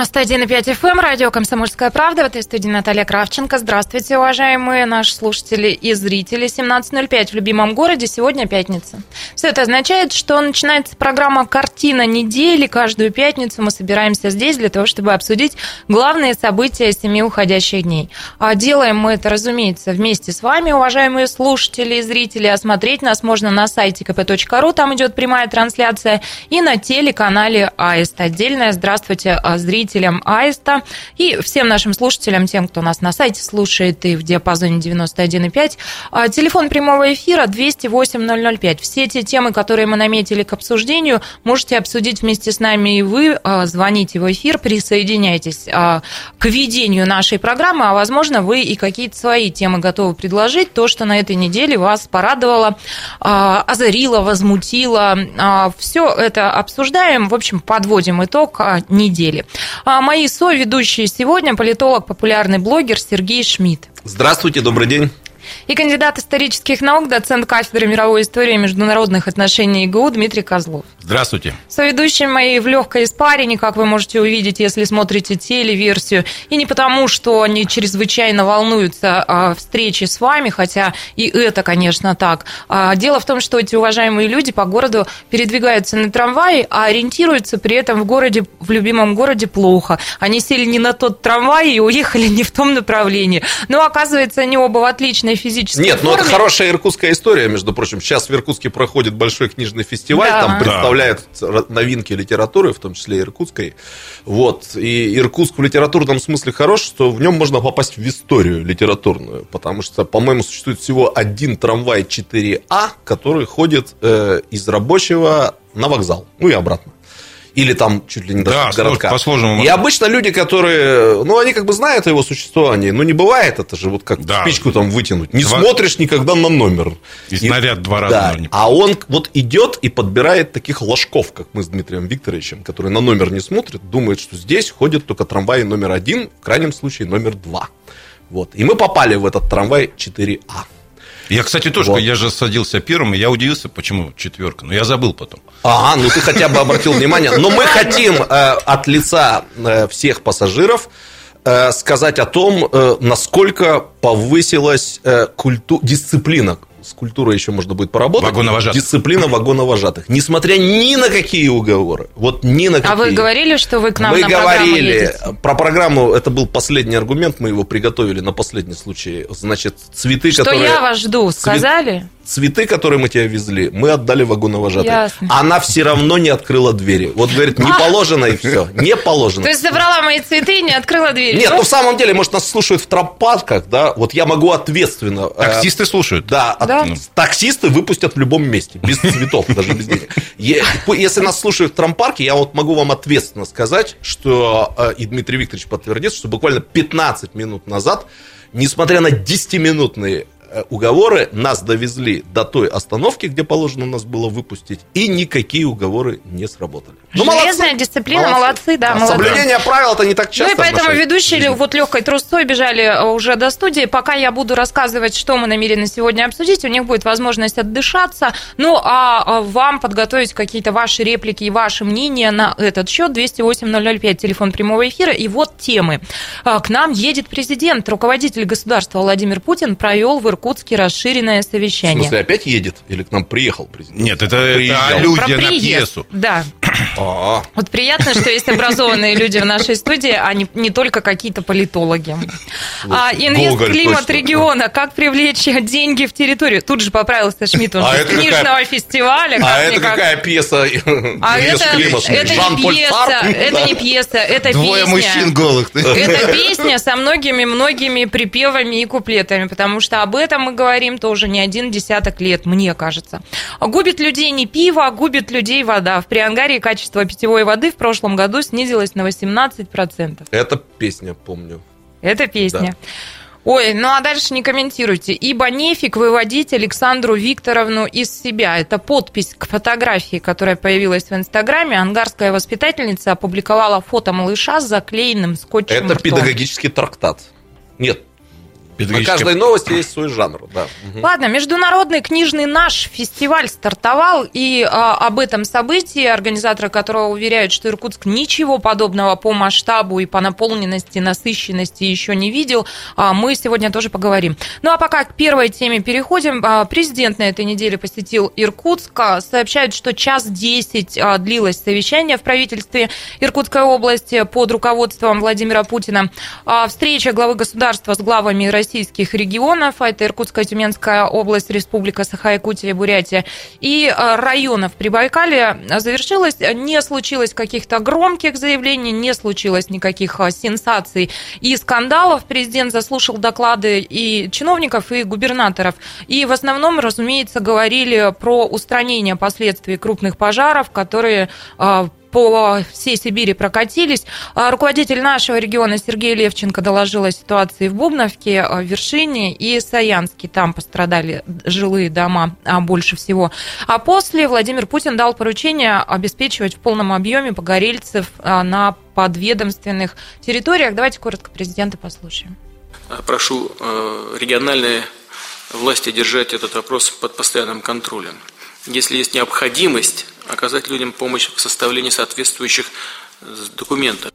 91,5 FM, эм, радио «Комсомольская правда». В этой студии Наталья Кравченко. Здравствуйте, уважаемые наши слушатели и зрители. 17.05 в любимом городе. Сегодня пятница. Все это означает, что начинается программа «Картина недели». Каждую пятницу мы собираемся здесь для того, чтобы обсудить главные события семи уходящих дней. А делаем мы это, разумеется, вместе с вами, уважаемые слушатели и зрители. Осмотреть нас можно на сайте kp.ru, там идет прямая трансляция, и на телеканале АИСТ. Отдельное здравствуйте а, зрителям Аиста и всем нашим слушателям, тем, кто нас на сайте слушает и в диапазоне 91,5. А, телефон прямого эфира 208 005. Все те темы, которые мы наметили к обсуждению, можете обсудить вместе с нами и вы. А, звоните в эфир, присоединяйтесь а, к ведению нашей программы, а возможно, вы и какие-то свои темы готовы предложить. То, что на этой неделе вас порадовало, озарило, возмутило. Все это обсуждаем. В общем, подводим итог недели. А мои соведущие сегодня политолог, популярный блогер Сергей Шмидт. Здравствуйте, добрый день и кандидат исторических наук, доцент кафедры мировой истории и международных отношений ИГУ Дмитрий Козлов. Здравствуйте. Соведущий мои в легкой испарине, как вы можете увидеть, если смотрите телеверсию. И не потому, что они чрезвычайно волнуются о встрече с вами, хотя и это, конечно, так. А дело в том, что эти уважаемые люди по городу передвигаются на трамвае, а ориентируются при этом в городе, в любимом городе плохо. Они сели не на тот трамвай и уехали не в том направлении. Но, оказывается, они оба в отличной физической Нет, форме. ну это хорошая иркутская история, между прочим. Сейчас в Иркутске проходит большой книжный фестиваль, да. там представляют да. новинки литературы, в том числе иркутской. Вот. И Иркутск в литературном смысле хорош, что в нем можно попасть в историю литературную, потому что, по-моему, существует всего один трамвай 4А, который ходит э, из рабочего на вокзал, ну и обратно или там чуть ли не до да, городка. По сложному. И обычно люди, которые, ну, они как бы знают о его существовании, но не бывает это же вот как да. спичку там вытянуть. Не два... смотришь никогда на номер. И, и снаряд два раза. Да. А он вот идет и подбирает таких ложков, как мы с Дмитрием Викторовичем, которые на номер не смотрят, думает, что здесь ходит только трамвай номер один, в крайнем случае номер два. Вот. И мы попали в этот трамвай 4А. Я, кстати, тоже, вот. я же садился первым, и я удивился, почему четверка. Но я забыл потом. Ага, ну ты хотя бы обратил внимание. Но мы хотим э, от лица э, всех пассажиров э, сказать о том, э, насколько повысилась э, культу... дисциплина с культурой еще можно будет поработать. Вагоновожатых. Дисциплина вагоновожатых. Несмотря ни на какие уговоры. Вот ни на какие. А вы говорили, что вы к нам мы на говорили. Едете? Про программу, это был последний аргумент, мы его приготовили на последний случай. Значит, цветы, что которые... Что я вас жду, сказали? Цвет цветы, которые мы тебя везли, мы отдали вагоновожатой. Ясно. Она все равно не открыла двери. Вот говорит, не положено и все. Не положено. То есть забрала мои цветы и не открыла двери. Нет, ну в самом деле, может, нас слушают в тропатках, да, вот я могу ответственно... Э, таксисты слушают. Да, да? таксисты выпустят в любом месте, без цветов, даже без денег. Если нас слушают в трампарке, я вот могу вам ответственно сказать, что, э, и Дмитрий Викторович подтвердит, что буквально 15 минут назад, несмотря на 10-минутные Э, уговоры нас довезли до той остановки, где положено нас было выпустить, и никакие уговоры не сработали. Ну, Железная молодцы. дисциплина, молодцы, молодцы да, а молодцы. Соблюдение правил это не так часто. Ну и поэтому ведущие жизни. вот легкой трусцой бежали э, уже до студии. Пока я буду рассказывать, что мы намерены сегодня обсудить, у них будет возможность отдышаться. Ну а, а вам подготовить какие-то ваши реплики и ваши мнения на этот счет 208-005, телефон прямого эфира. И вот темы. К нам едет президент, руководитель государства Владимир Путин провел в Иркутске расширенное совещание. В смысле, опять едет? Или к нам приехал президент? Нет, это, это аллюзия на пьесу. Да. А-а-а. Вот приятно, что есть образованные люди в нашей студии, а не, не только какие-то политологи. А, инвест-климат региона. Как привлечь деньги в территорию? Тут же поправился Шмидт, он а же книжного какая... фестиваля. А это какая пьеса? А это, это, не пьеса, это не пьеса, это Двое песня. мужчин голых. Это песня со многими-многими припевами и куплетами, потому что об этом мы говорим тоже не один десяток лет, мне кажется. Губит людей не пиво, а губит людей вода. В Приангарии качество питьевой воды в прошлом году снизилось на 18%. Это песня, помню. Это песня. Да. Ой, ну а дальше не комментируйте. Ибо нефиг выводить Александру Викторовну из себя. Это подпись к фотографии, которая появилась в Инстаграме. Ангарская воспитательница опубликовала фото малыша с заклеенным скотчем Это ртом. педагогический трактат. Нет, На каждой новости есть свой жанр, да. Ладно, Международный книжный наш фестиваль стартовал, и а, об этом событии, организаторы которого уверяют, что Иркутск ничего подобного по масштабу и по наполненности, насыщенности еще не видел, а, мы сегодня тоже поговорим. Ну а пока к первой теме переходим. А, президент на этой неделе посетил Иркутск. Сообщают, что час десять а, длилось совещание в правительстве Иркутской области под руководством Владимира Путина. А, встреча главы государства с главами России российских регионов, а это Иркутская, Тюменская область, Республика Саха-Якутия, Бурятия, и э, районов Прибайкалия завершилась. Не случилось каких-то громких заявлений, не случилось никаких э, сенсаций и скандалов. Президент заслушал доклады и чиновников, и губернаторов. И в основном, разумеется, говорили про устранение последствий крупных пожаров, которые по всей Сибири прокатились. А руководитель нашего региона Сергей Левченко доложил о ситуации в Бубновке, в Вершине и Саянске. Там пострадали жилые дома а больше всего. А после Владимир Путин дал поручение обеспечивать в полном объеме погорельцев а, на подведомственных территориях. Давайте коротко президента послушаем. Прошу э, региональные власти держать этот вопрос под постоянным контролем. Если есть необходимость оказать людям помощь в составлении соответствующих э, документов.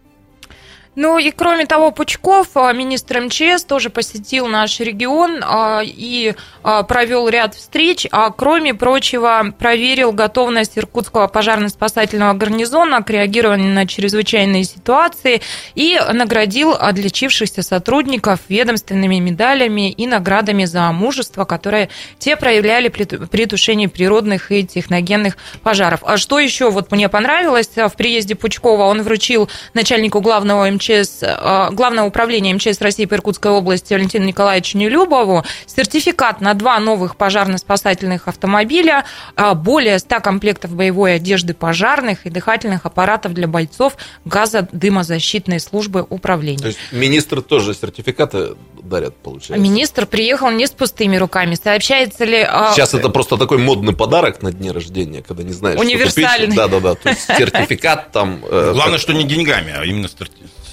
Ну и кроме того, Пучков, а, министр МЧС, тоже посетил наш регион а, и а, провел ряд встреч, а кроме прочего проверил готовность Иркутского пожарно-спасательного гарнизона к реагированию на чрезвычайные ситуации и наградил отличившихся сотрудников ведомственными медалями и наградами за мужество, которые те проявляли при тушении природных и техногенных пожаров. А что еще вот мне понравилось в приезде Пучкова, он вручил начальнику главного МЧС МЧС, а, Главного управления МЧС России по Иркутской области Валентину Николаевичу Нелюбову сертификат на два новых пожарно-спасательных автомобиля, а, более 100 комплектов боевой одежды пожарных и дыхательных аппаратов для бойцов газодымозащитной службы управления. То есть министр тоже сертификаты дарят, получается? Министр приехал не с пустыми руками. Сообщается ли... А, Сейчас это просто такой модный подарок на дне рождения, когда не знаешь, Универсальный. Да-да-да, то есть сертификат там... Э, Главное, что не деньгами, а именно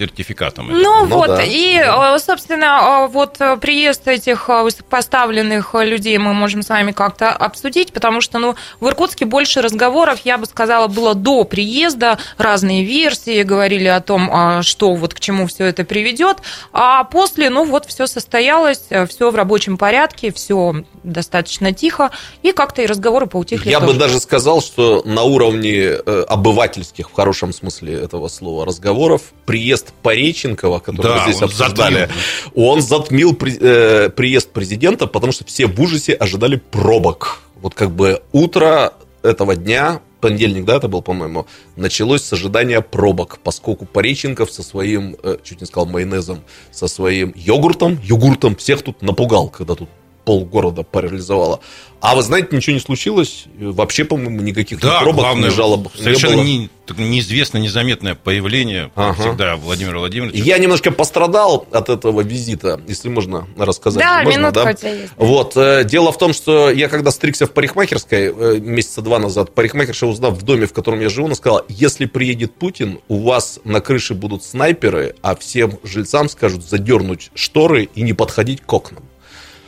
сертификатом. Ну, ну вот, да. и, э, собственно, э, вот приезд этих поставленных людей мы можем с вами как-то обсудить, потому что, ну, в Иркутске больше разговоров, я бы сказала, было до приезда, разные версии, говорили о том, что вот к чему все это приведет, а после, ну, вот все состоялось, все в рабочем порядке, все достаточно тихо, и как-то и разговоры поутихли. Я тоже. бы даже сказал, что на уровне э, обывательских, в хорошем смысле этого слова, разговоров, приезд Пореченкова, который да, здесь обсуждали, затмил. он затмил при, э, приезд президента, потому что все в ужасе ожидали пробок. Вот как бы утро этого дня понедельник, да, это был, по-моему, началось с ожидания пробок, поскольку Пореченков со своим, э, чуть не сказал майонезом, со своим йогуртом, йогуртом всех тут напугал, когда тут полгорода парализовало. А вы знаете, ничего не случилось. Вообще, по-моему, никаких да, ни пробок, главное, ни жалоб совершенно не было. Не, неизвестно, незаметное появление ага. всегда Владимира Владимировича. Я немножко пострадал от этого визита, если можно рассказать. Да, можно, минутка да? у тебя есть. Вот. Э, дело в том, что я когда стригся в парикмахерской э, месяца два назад, парикмахерша, узнав в доме, в котором я живу, она сказала, если приедет Путин, у вас на крыше будут снайперы, а всем жильцам скажут задернуть шторы и не подходить к окнам.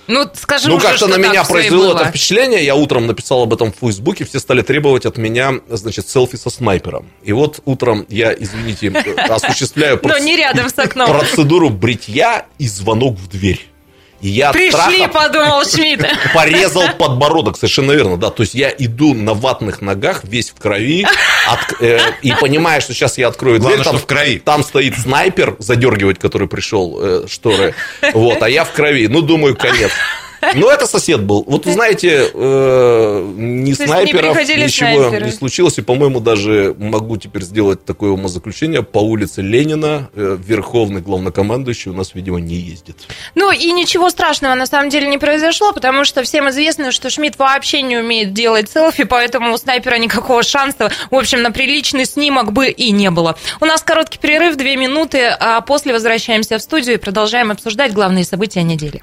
Ну, скажи Ну, как-то на меня произвело это впечатление. Я утром написал об этом в Фейсбуке. Все стали требовать от меня, значит, селфи со снайпером. И вот утром я, извините, осуществляю процедуру бритья и звонок в дверь. Я Пришли, подумал Шмидт. Порезал подбородок, совершенно верно, да. То есть я иду на ватных ногах, весь в крови, от, э, и понимаю, что сейчас я открою Главное, дверь. Там, в крови. там стоит снайпер, задергивать, который пришел, э, шторы. Вот, а я в крови. Ну, думаю, конец. Ну, это сосед был. Вот, вы знаете, э, ни снайперов, ничего не случилось. И, по-моему, даже могу теперь сделать такое умозаключение. По улице Ленина э, верховный главнокомандующий у нас, видимо, не ездит. Ну, и ничего страшного на самом деле не произошло, потому что всем известно, что Шмидт вообще не умеет делать селфи, поэтому у снайпера никакого шанса, в общем, на приличный снимок бы и не было. У нас короткий перерыв, две минуты, а после возвращаемся в студию и продолжаем обсуждать главные события недели.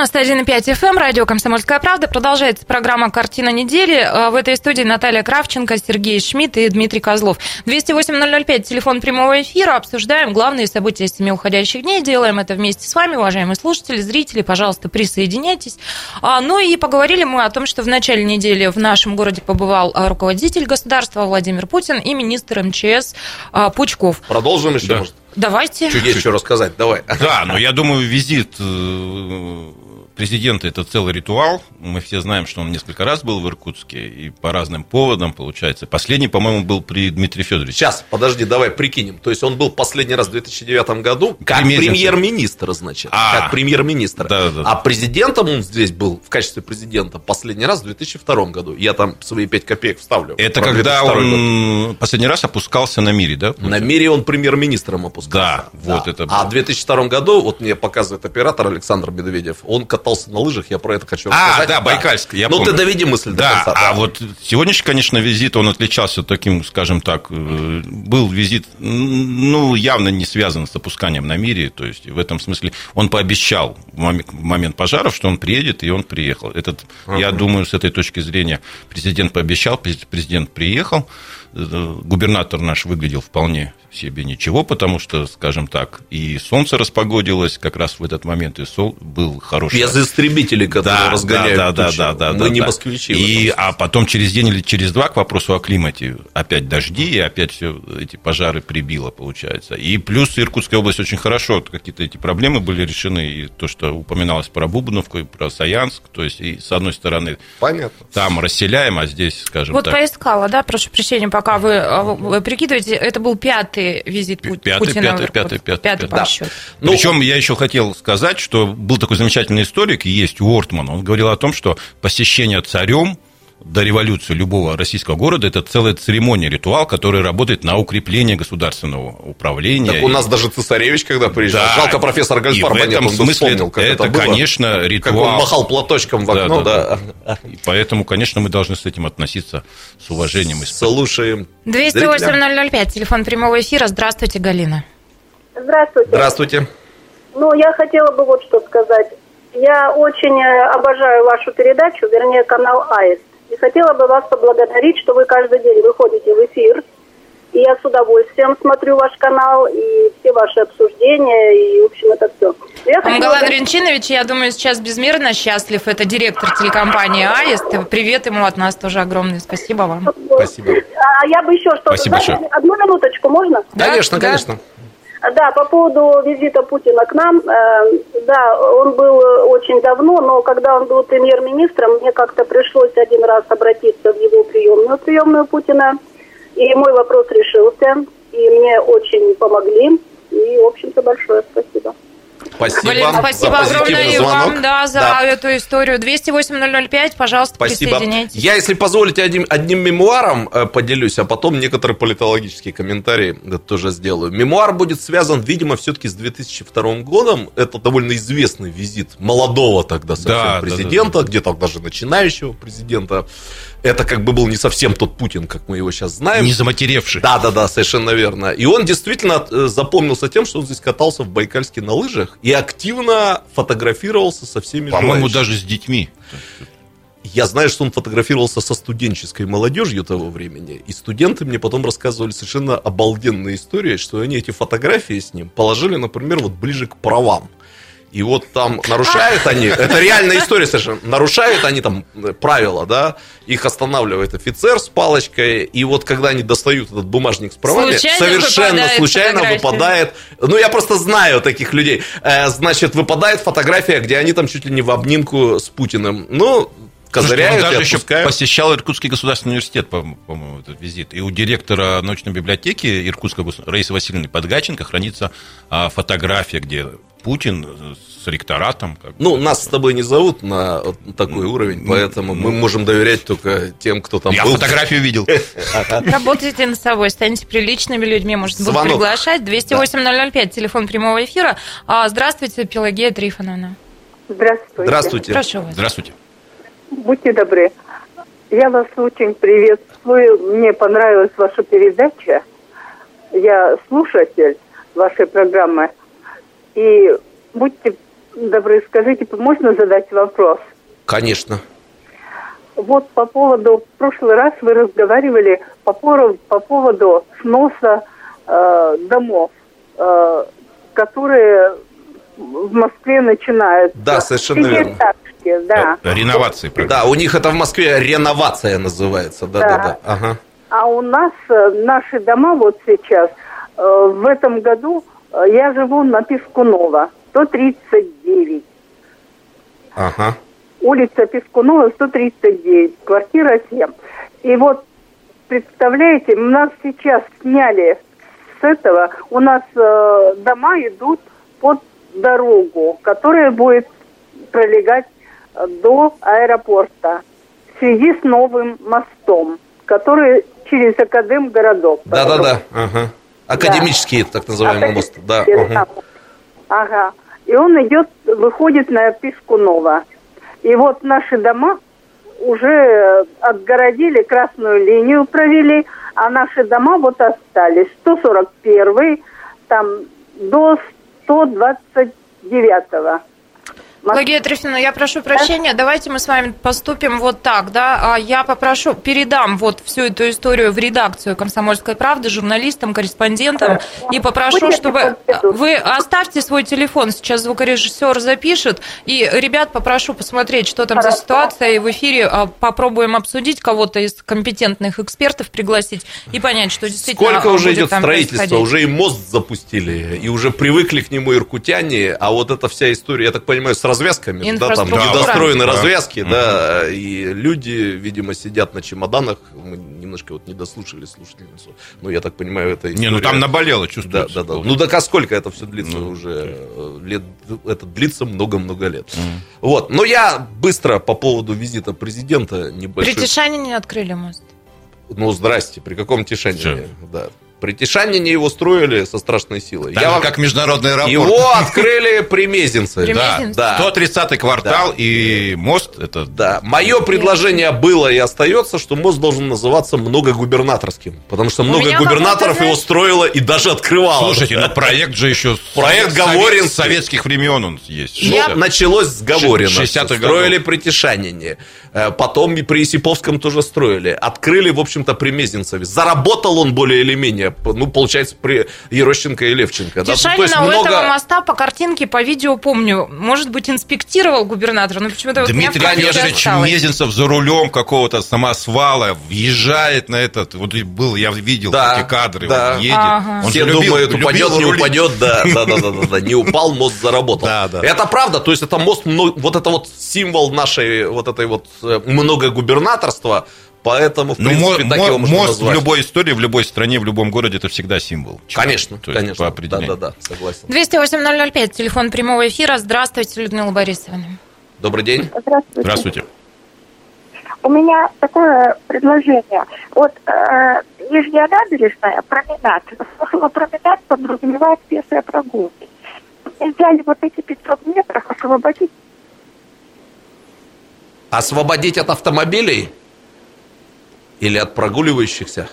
91,5 FM, эм, радио «Комсомольская правда». Продолжается программа «Картина недели». А, в этой студии Наталья Кравченко, Сергей Шмидт и Дмитрий Козлов. 208-005, телефон прямого эфира. Обсуждаем главные события семи уходящих дней. Делаем это вместе с вами, уважаемые слушатели, зрители. Пожалуйста, присоединяйтесь. А, ну и поговорили мы о том, что в начале недели в нашем городе побывал а, руководитель государства Владимир Путин и министр МЧС Пучков. Продолжим еще, да. может? Давайте. Чуть есть что рассказать, давай. Да, но я думаю, визит э, президента это целый ритуал. Мы все знаем, что он несколько раз был в Иркутске и по разным поводам, получается. Последний, по-моему, был при Дмитрии Федоровиче. Сейчас, подожди, давай прикинем. То есть он был последний раз в 2009 году как премьер-министр, значит. А, как премьер-министр. Да, да, а президентом он здесь был в качестве президента последний раз в 2002 году. Я там свои 5 копеек вставлю. Это когда он год. последний раз опускался на мире, да? На мире он премьер-министром опускался. Да, да. вот это было. А в 2002 году, вот мне показывает оператор Александр Медведев, он катался катался на лыжах, я про это хочу а, рассказать. А, да, Байкальск, я Ну, помню. ты доведи мысль да, до конца. А да. вот сегодняшний, конечно, визит, он отличался таким, скажем так, э, был визит, ну, явно не связан с опусканием на мире, то есть в этом смысле он пообещал в момент пожаров, что он приедет, и он приехал. Этот, uh-huh. я думаю, с этой точки зрения президент пообещал, президент приехал, э, губернатор наш выглядел вполне себе ничего, потому что, скажем так, и солнце распогодилось как раз в этот момент, и сол был хороший. Без истребителей, которые да, разгоняют да, да, да, да, Мы да, не да. москвичи. И, а потом через день или через два к вопросу о климате опять дожди, и опять все эти пожары прибило, получается. И плюс Иркутская область очень хорошо, какие-то эти проблемы были решены, и то, что упоминалось про Бубновку, и про Саянск, то есть, и с одной стороны, Понятно. там расселяем, а здесь, скажем вот так... Вот поискала, да, прошу прощения, пока вы, а, вы прикидываете, это был пятый пятый визит пятый, Путина. Пятый, пятый, пятый, пятый, по да. счету. Ну, Причем я еще хотел сказать, что был такой замечательный историк, есть Уортман, он говорил о том, что посещение царем до революции любого российского города это целая церемония, ритуал, который работает на укрепление государственного управления. Так у нас даже цесаревич, когда приезжал, да, жалко профессор Гальфар, в этом нет, смысле вспомнил, как это, это было. конечно, ритуал. Как он махал платочком в окно, да. да, да. И поэтому, конечно, мы должны с этим относиться с уважением. И Слушаем. 208-005, телефон прямого эфира. Здравствуйте, Галина. Здравствуйте. Здравствуйте. Ну, я хотела бы вот что сказать. Я очень э, обожаю вашу передачу, вернее, канал АИС. И хотела бы вас поблагодарить, что вы каждый день выходите в эфир. И я с удовольствием смотрю ваш канал и все ваши обсуждения, и, в общем, это все. Я. Ренчинович, я думаю, сейчас безмерно счастлив. Это директор телекомпании «Аист». Привет ему от нас тоже огромное. Спасибо вам. Спасибо. А я бы еще что-то... Спасибо большое. Одну минуточку, можно? Конечно, да? конечно. Да, по поводу визита Путина к нам, э, да, он был очень давно, но когда он был премьер-министром, мне как-то пришлось один раз обратиться в его приемную, приемную Путина, и мой вопрос решился, и мне очень помогли, и, в общем-то, большое спасибо. Спасибо. Блин, спасибо огромное звонок. вам да, за да. эту историю. 208-005, пожалуйста, спасибо. присоединяйтесь. Я, если позволите, одним, одним мемуаром э, поделюсь, а потом некоторые политологические комментарии тоже сделаю. Мемуар будет связан, видимо, все-таки с 2002 годом. Это довольно известный визит молодого тогда совсем да, президента, да, да, да. где-то даже начинающего президента это как бы был не совсем тот Путин, как мы его сейчас знаем. Не заматеревший. Да, да, да, совершенно верно. И он действительно э, запомнился тем, что он здесь катался в Байкальске на лыжах и активно фотографировался со всеми По-моему, даже с детьми. Я знаю, что он фотографировался со студенческой молодежью того времени, и студенты мне потом рассказывали совершенно обалденные истории, что они эти фотографии с ним положили, например, вот ближе к правам. И вот там нарушают они, это реальная история совершенно, нарушают они там правила, да, их останавливает офицер с палочкой, и вот когда они достают этот бумажник с правами, случайно совершенно случайно фотография. выпадает, ну я просто знаю таких людей, э, значит, выпадает фотография, где они там чуть ли не в обнимку с Путиным. Ну, козыряют Слушайте, он даже еще посещал Иркутский государственный университет, по-моему, этот визит. И у директора научной библиотеки Иркутского Раисы Васильевны Подгаченко хранится а, фотография, где Путин с ректоратом. Как ну, бы. нас с тобой не зовут на такой ну, уровень, поэтому ну, мы можем доверять только тем, кто там я был. Я фотографию видел. Работайте над собой, станьте приличными людьми, может, будут приглашать. 208-005, телефон прямого эфира. А, здравствуйте, Пелагея Трифоновна. Здравствуйте. Здравствуйте. Прошу вас. Здравствуйте. Будьте добры. Я вас очень приветствую. Мне понравилась ваша передача. Я слушатель. вашей программы. И будьте добры, скажите, можно задать вопрос? Конечно. Вот по поводу, в прошлый раз вы разговаривали по поводу, по поводу сноса э, домов, э, которые в Москве начинают. Да, совершенно верно. Да. Э, реновации. Да, у них это в Москве реновация называется. Да, да, да. да. Ага. А у нас э, наши дома вот сейчас, э, в этом году я живу на Пескунова, 139. Ага. Улица Пескунова, 139, квартира 7. И вот, представляете, у нас сейчас сняли с этого, у нас дома идут под дорогу, которая будет пролегать до аэропорта в связи с новым мостом, который через Академ городок. Да-да-да, ага. Академический, да. так называемый мост. Да. Ага. ага. И он идет, выходит на Пискунова. И вот наши дома уже отгородили, красную линию провели, а наши дома вот остались. 141 там до 129-го. Пелагея Трефина, я прошу прощения, давайте мы с вами поступим вот так, да, а я попрошу, передам вот всю эту историю в редакцию «Комсомольской правды» журналистам, корреспондентам и попрошу, чтобы вы оставьте свой телефон, сейчас звукорежиссер запишет, и ребят попрошу посмотреть, что там за ситуация, и в эфире а, попробуем обсудить кого-то из компетентных экспертов, пригласить и понять, что действительно Сколько уже идет строительство, уже и мост запустили, и уже привыкли к нему иркутяне, а вот эта вся история, я так понимаю, с развязками, да, там недостроены да. развязки, да, и люди, видимо, сидят на чемоданах. Мы немножко вот не дослушали слушательницу. Ну, я так понимаю, это история... Не, ну там наболело, чувствуется. Да, да, да. Ну, так а сколько это все длится ну, уже? Э, лет, это длится много-много лет. Mm. Вот. Но я быстро по поводу визита президента небольшой... При Тишанине открыли мост. Ну, здрасте, при каком Тишанине? Да. При Тишанине его строили со страшной силой. Так Я вам... как международный аэропорт. Его открыли при Мезенце. Да, да. 130-й квартал да. и мост. Это... Да. Мое предложение было и остается, что мост должен называться многогубернаторским. Потому что много губернаторов его строило и даже открывало. Слушайте, ну проект же еще... Проект Говорин. Советских времен он есть. Я... Началось с Говорина. 60 Строили при Тишанине. Э, потом и при Исиповском тоже строили. Открыли, в общем-то, при Мезенцеве. Заработал он более или менее ну, получается, при Ерощенко и Левченко. Тишанина да? ну, у много... этого моста по картинке, по видео помню, может быть, инспектировал губернатор, но почему-то Дмитрий вот Леонидович Мезенцев за рулем какого-то самосвала въезжает на этот, вот был, я видел да, эти кадры, да. он едет. Ага. Он Все любил, думают, упадет, не упадет, да, да, да, да, да, не упал, мост заработал. Да, да. Это правда, то есть это мост, вот это вот символ нашей вот этой вот э, многогубернаторства, Поэтому, в ну, принципе, мо- так его можно мост назвать. в любой истории, в любой стране, в любом городе это всегда символ. Конечно, То конечно. По определению. Да, да, да, согласен. 208-005, телефон прямого эфира. Здравствуйте, Людмила Борисовна. Добрый день. Здравствуйте. Здравствуйте. У меня такое предложение. Вот э, Нижняя набережная, променад. Слово променад подразумевает пешие прогулки. Нельзя ли вот эти 500 метров освободить? Освободить от автомобилей? или от прогуливающихся?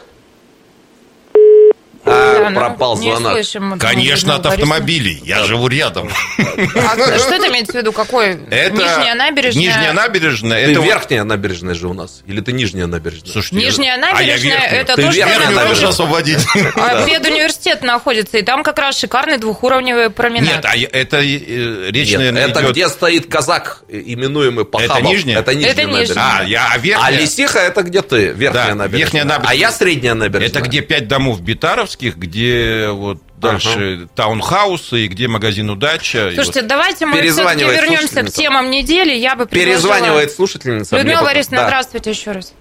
А, ну, пропал звонок. Слышим, Конечно, от автомобилей. Я живу рядом. А что это имеется в виду? Какой? Это нижняя набережная? Нижняя набережная. Ты это верхняя набережная же у нас? Или ты нижняя набережная? Слушайте, нижняя набережная, а это то, что верхнюю освободить. А педуниверситет находится, и там как раз шикарный двухуровневый променад. Нет, а это э, речь, Нет, наверное, это идет... где стоит казак, именуемый Пахамов. Это нижняя? Это нижняя это набережная. А, я, а верхняя? А Лисиха это где ты? Верхняя да, набережная. Верхняя набережная. А я средняя набережная. Это где пять домов Битаровских, где вот дальше ага. таунхаусы, и где магазин «Удача». Слушайте, вот. давайте мы все-таки вернемся к темам недели. Я бы. Перезванивает слушательница. Людмила Борисовна, да. здравствуйте еще раз.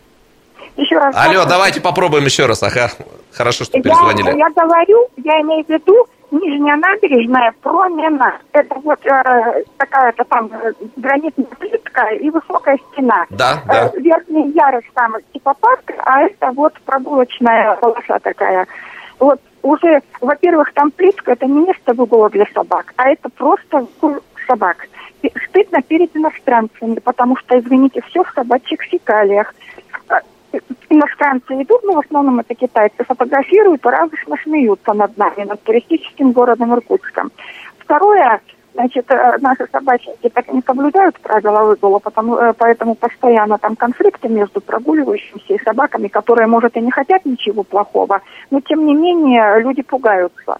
Еще раз. Алло, давайте попробуем еще раз. Ага, хорошо, что я, перезвонили. Я говорю, я имею в виду Нижняя набережная промена. Это вот э, такая-то там э, гранитная плитка и высокая стена. Да, да. Э, верхний ярус там типа парк, а это вот прогулочная полоса такая. Вот уже, во-первых, там плитка, это не место выгула для собак, а это просто собак. И стыдно перед иностранцами, потому что, извините, все в собачьих фекалиях. А, иностранцы идут, но в основном это китайцы, фотографируют и радостно смеются над нами, над туристическим городом Иркутском. Второе, значит, э, наши собачники так не соблюдают правила выгула, потому, э, поэтому постоянно там конфликты между прогуливающимися и собаками, которые, может, и не хотят ничего плохого, но, тем не менее, люди пугаются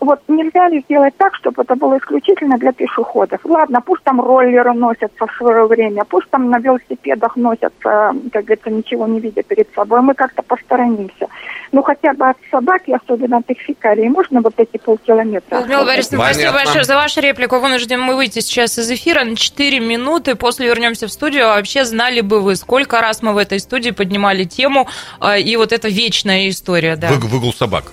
вот нельзя ли сделать так, чтобы это было исключительно для пешеходов? Ладно, пусть там роллеры носятся в свое время, пусть там на велосипедах носятся, как говорится, ничего не видя перед собой, мы как-то посторонимся. Ну, хотя бы от собаки, особенно от их фекалий, можно вот эти полкилометра? Людмила Борисовна, спасибо большое за вашу реплику. Вынуждены мы выйти сейчас из эфира на 4 минуты. После вернемся в студию. А вообще знали бы вы, сколько раз мы в этой студии поднимали тему, э, и вот эта вечная история. Да. Выгул собак.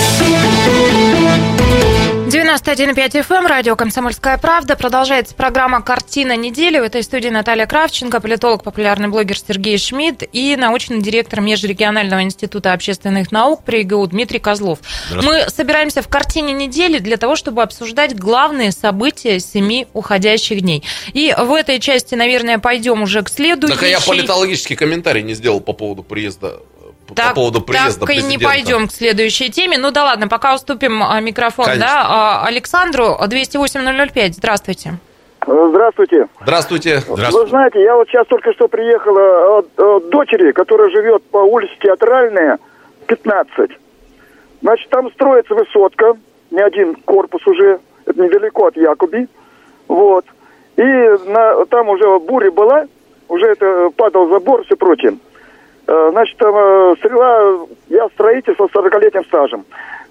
91,5 FM, радио «Комсомольская правда». Продолжается программа «Картина недели». В этой студии Наталья Кравченко, политолог, популярный блогер Сергей Шмидт и научный директор Межрегионального института общественных наук при ИГУ Дмитрий Козлов. Мы собираемся в «Картине недели» для того, чтобы обсуждать главные события семи уходящих дней. И в этой части, наверное, пойдем уже к следующей. Так а я политологический комментарий не сделал по поводу приезда так, по поводу приезда так и не пойдем к следующей теме. Ну да ладно, пока уступим а, микрофон да, а, Александру 208-005. Здравствуйте. Здравствуйте. Здравствуйте. Здравствуйте. Вы знаете, я вот сейчас только что приехала от, от дочери, которая живет по улице Театральная, 15. Значит, там строится высотка, не один корпус уже, это недалеко от Якуби. Вот. И на, там уже буря была, уже это падал забор, все прочее. Э, значит, э, стрела, я строитель со 40-летним стажем.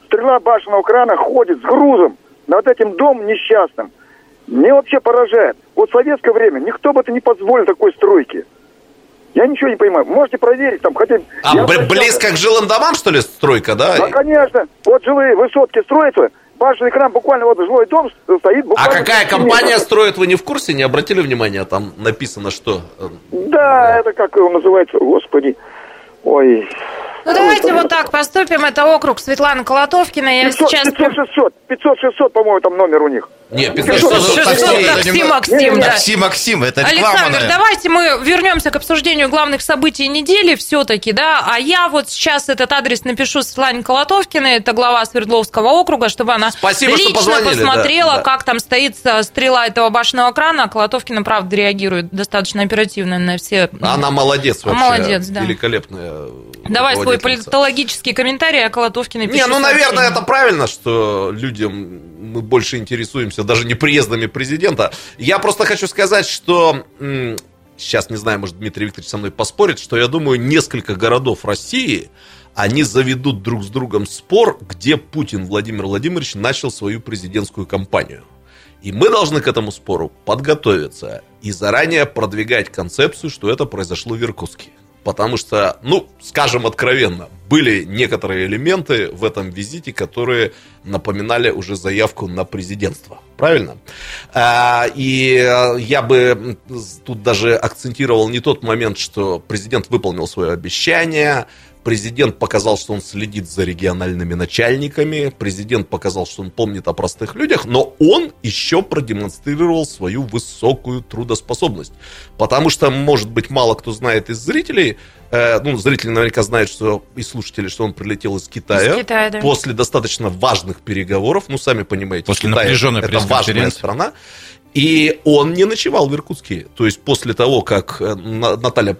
Стрела башенного крана ходит с грузом над этим домом несчастным. Мне вообще поражает. Вот в советское время никто бы это не позволил такой стройки. Я ничего не понимаю. Можете проверить там хотя А я близко к жилым домам, что ли, стройка, да? Да, конечно. Вот жилые высотки строятся, башенный кран буквально вот жилой дом стоит буквально... А какая компания метров. строит, вы не в курсе? Не обратили внимания? Там написано, что... Да, да. это как его называется, господи. Ой, ну, давайте вот так поступим. Это округ Светланы Колотовкина. Я 500, сейчас... 500-600. 500-600, по-моему, там номер у них. Нет, 500-600 такси, Максим. да. Такси, Максим, это реклама, Александр, наверное. давайте мы вернемся к обсуждению главных событий недели все-таки, да, а я вот сейчас этот адрес напишу Светлане Колотовкиной, это глава Свердловского округа, чтобы она Спасибо, лично посмотрела, да, да. как там стоит стрела этого башенного крана. Колотовкина, правда, реагирует достаточно оперативно на все... Она молодец вообще. Молодец, да. Великолепная Давай свой политологический комментарий о Колотовкиной. Не, ну, наверное, это правильно, что людям мы больше интересуемся даже не приездами президента. Я просто хочу сказать, что сейчас, не знаю, может, Дмитрий Викторович со мной поспорит, что я думаю, несколько городов России, они заведут друг с другом спор, где Путин Владимир Владимирович начал свою президентскую кампанию. И мы должны к этому спору подготовиться и заранее продвигать концепцию, что это произошло в Иркутске. Потому что, ну, скажем откровенно, были некоторые элементы в этом визите, которые напоминали уже заявку на президентство. Правильно? А, и я бы тут даже акцентировал не тот момент, что президент выполнил свое обещание, Президент показал, что он следит за региональными начальниками. Президент показал, что он помнит о простых людях. Но он еще продемонстрировал свою высокую трудоспособность. Потому что, может быть, мало кто знает из зрителей, э, ну, зрители наверняка знают, что и слушатели, что он прилетел из Китая, из Китая да. после достаточно важных переговоров. Ну, сами понимаете, после Китай это важная страна. И он не ночевал в Иркутске. То есть после того, как э, Наталья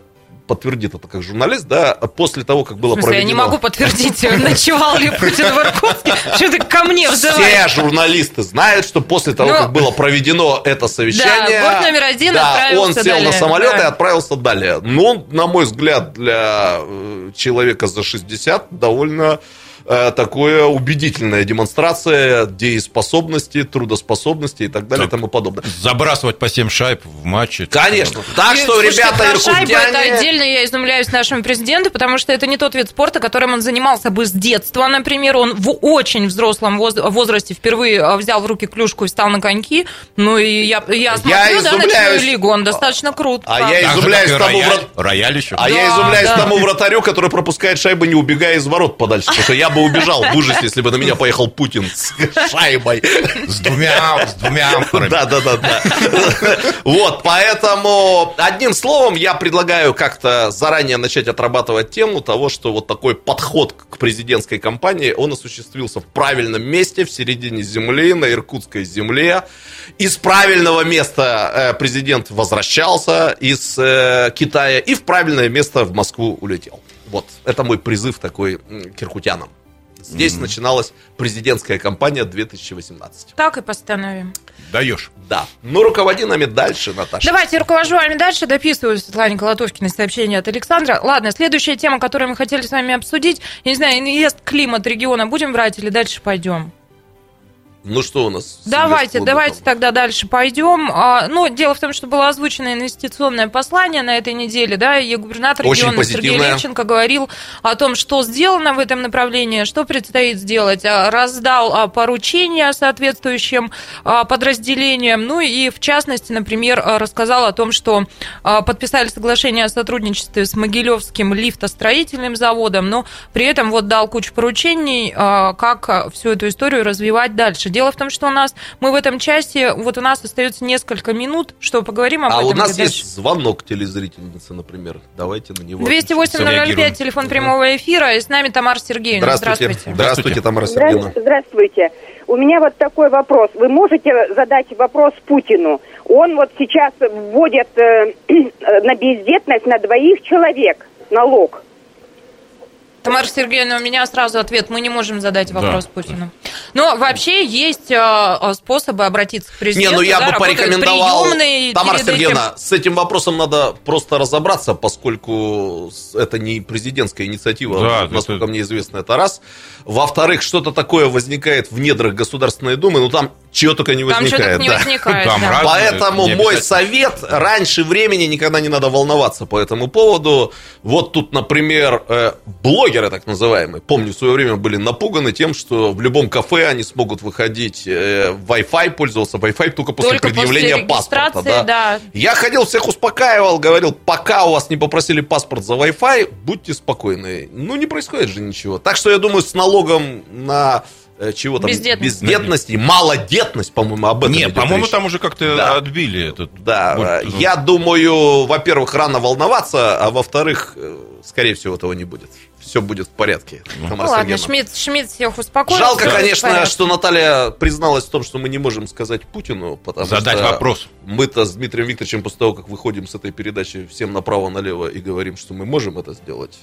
подтвердит это как журналист, да, после того, как было в смысле, проведено... я не могу подтвердить, ночевал ли Путин в Иркутске, что ты ко мне Все журналисты знают, что после того, ну, как было проведено это совещание... Да, номер один да, он сел далее, на самолет да. и отправился далее. Но, на мой взгляд, для э, человека за 60 довольно такое убедительная демонстрация дееспособности, трудоспособности и так далее Так. и тому подобное. Забрасывать по 7 шайб в матче. Конечно. Так И, что, слушайте, ребята, про шайбу это иркутяне... отдельно я изумляюсь нашему президенту, потому что это не тот вид спорта, которым он занимался бы с детства, например. Он в очень взрослом воз- возрасте впервые а, взял в руки клюшку и встал на коньки. Ну и я, я смотрю, да, изумляюсь. лигу, он достаточно крут. А я изумляюсь тому рояль, врат- рояль еще. А я изумляюсь да. тому вратарю, который пропускает шайбы, не убегая из ворот подальше. Потому что я бы убежал в ужасе, если бы на меня поехал Путин с шайбой. С двумя, с двумя амфорами. Да, да, да, да. Вот, поэтому, одним словом, я предлагаю как-то заранее начать отрабатывать тему того, что вот такой подход к президентской кампании, он осуществился в правильном месте, в середине земли, на иркутской земле. Из правильного места э, президент возвращался из э, Китая и в правильное место в Москву улетел. Вот, это мой призыв такой м, Здесь начиналась президентская кампания 2018. Так и постановим. Даешь. Да. Ну, руководи нами дальше, Наташа. Давайте, руковожу вами дальше, дописываю Светлане Колотовкиной сообщение от Александра. Ладно, следующая тема, которую мы хотели с вами обсудить, я не знаю, инвест климат региона будем брать или дальше пойдем? Ну, что у нас? Давайте, давайте тогда дальше пойдем. А, Ну, дело в том, что было озвучено инвестиционное послание на этой неделе, да, и губернатор Очень региона Сергей позитивное. Левченко говорил о том, что сделано в этом направлении, что предстоит сделать. А, Раздал а, поручения соответствующим а, подразделениям, ну и в частности, например, рассказал о том, что подписали соглашение о сотрудничестве с Могилевским лифтостроительным заводом, но при этом вот дал кучу поручений, как всю эту историю развивать дальше. Дело в том, что у нас, мы в этом части, вот у нас остается несколько минут, что поговорим об А этом. у нас или дальше. есть звонок телезрительницы, например. Давайте на него. 208 Среагируем. телефон прямого эфира, и с нами Тамара Сергеевна. Здравствуйте. Здравствуйте. Здравствуйте, Тамара Сергеевна. Здравствуйте. У меня вот такой вопрос. Вы можете задать вопрос Путину? Он вот сейчас вводит э, на бездетность на двоих человек налог. Тамара Сергеевна, у меня сразу ответ. Мы не можем задать вопрос Да. Путину. Но вообще есть а, способы обратиться к Не, президенту. ну я да, бы порекомендовал, Тамара этим. Сергеевна, с этим вопросом надо просто разобраться, поскольку это не президентская инициатива, Да, насколько это- мне известно, это раз. Во-вторых, что-то такое возникает в недрах Государственной Думы, ну там чего только не Там что-то возникает. не да. возникает. Там да. Поэтому не мой совет, раньше времени никогда не надо волноваться по этому поводу. Вот тут, например, э, блогеры так называемые, помню, в свое время были напуганы тем, что в любом кафе они смогут выходить э, Wi-Fi, пользоваться Wi-Fi только после Только предъявления после паспорта. регистрации, да. Я ходил, всех успокаивал, говорил, пока у вас не попросили паспорт за Wi-Fi, будьте спокойны. Ну, не происходит же ничего. Так что я думаю, с налогом на э, чего там? Бездетность. Бездетность и малодетность, по-моему, об этом Не, идет по-моему, речь. там уже как-то Да. отбили этот. Да, пульт. э, я думаю, во-первых, рано волноваться, а во-вторых, э, скорее всего, этого не будет. Все будет в порядке. Ну ладно. Шмидт, Шмидт всех успокоил. Жалко, в конечно, что Наталья призналась в том, что мы не можем сказать Путину, потому Задать что вопрос. мы-то с Дмитрием Викторовичем после того, как выходим с этой передачи всем направо-налево и говорим, что мы можем это сделать.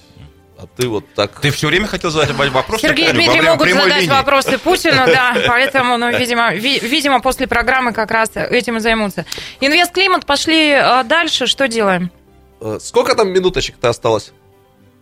А ты вот так... Ты все время хотел задать вопрос? Сергей и Дмитрий могут задать линии? вопросы Путину, да, поэтому, ну, видимо, ви- видимо, после программы как раз этим и займутся. Инвестклимат, пошли а, дальше, что делаем? Э, Сколько там минуточек-то осталось?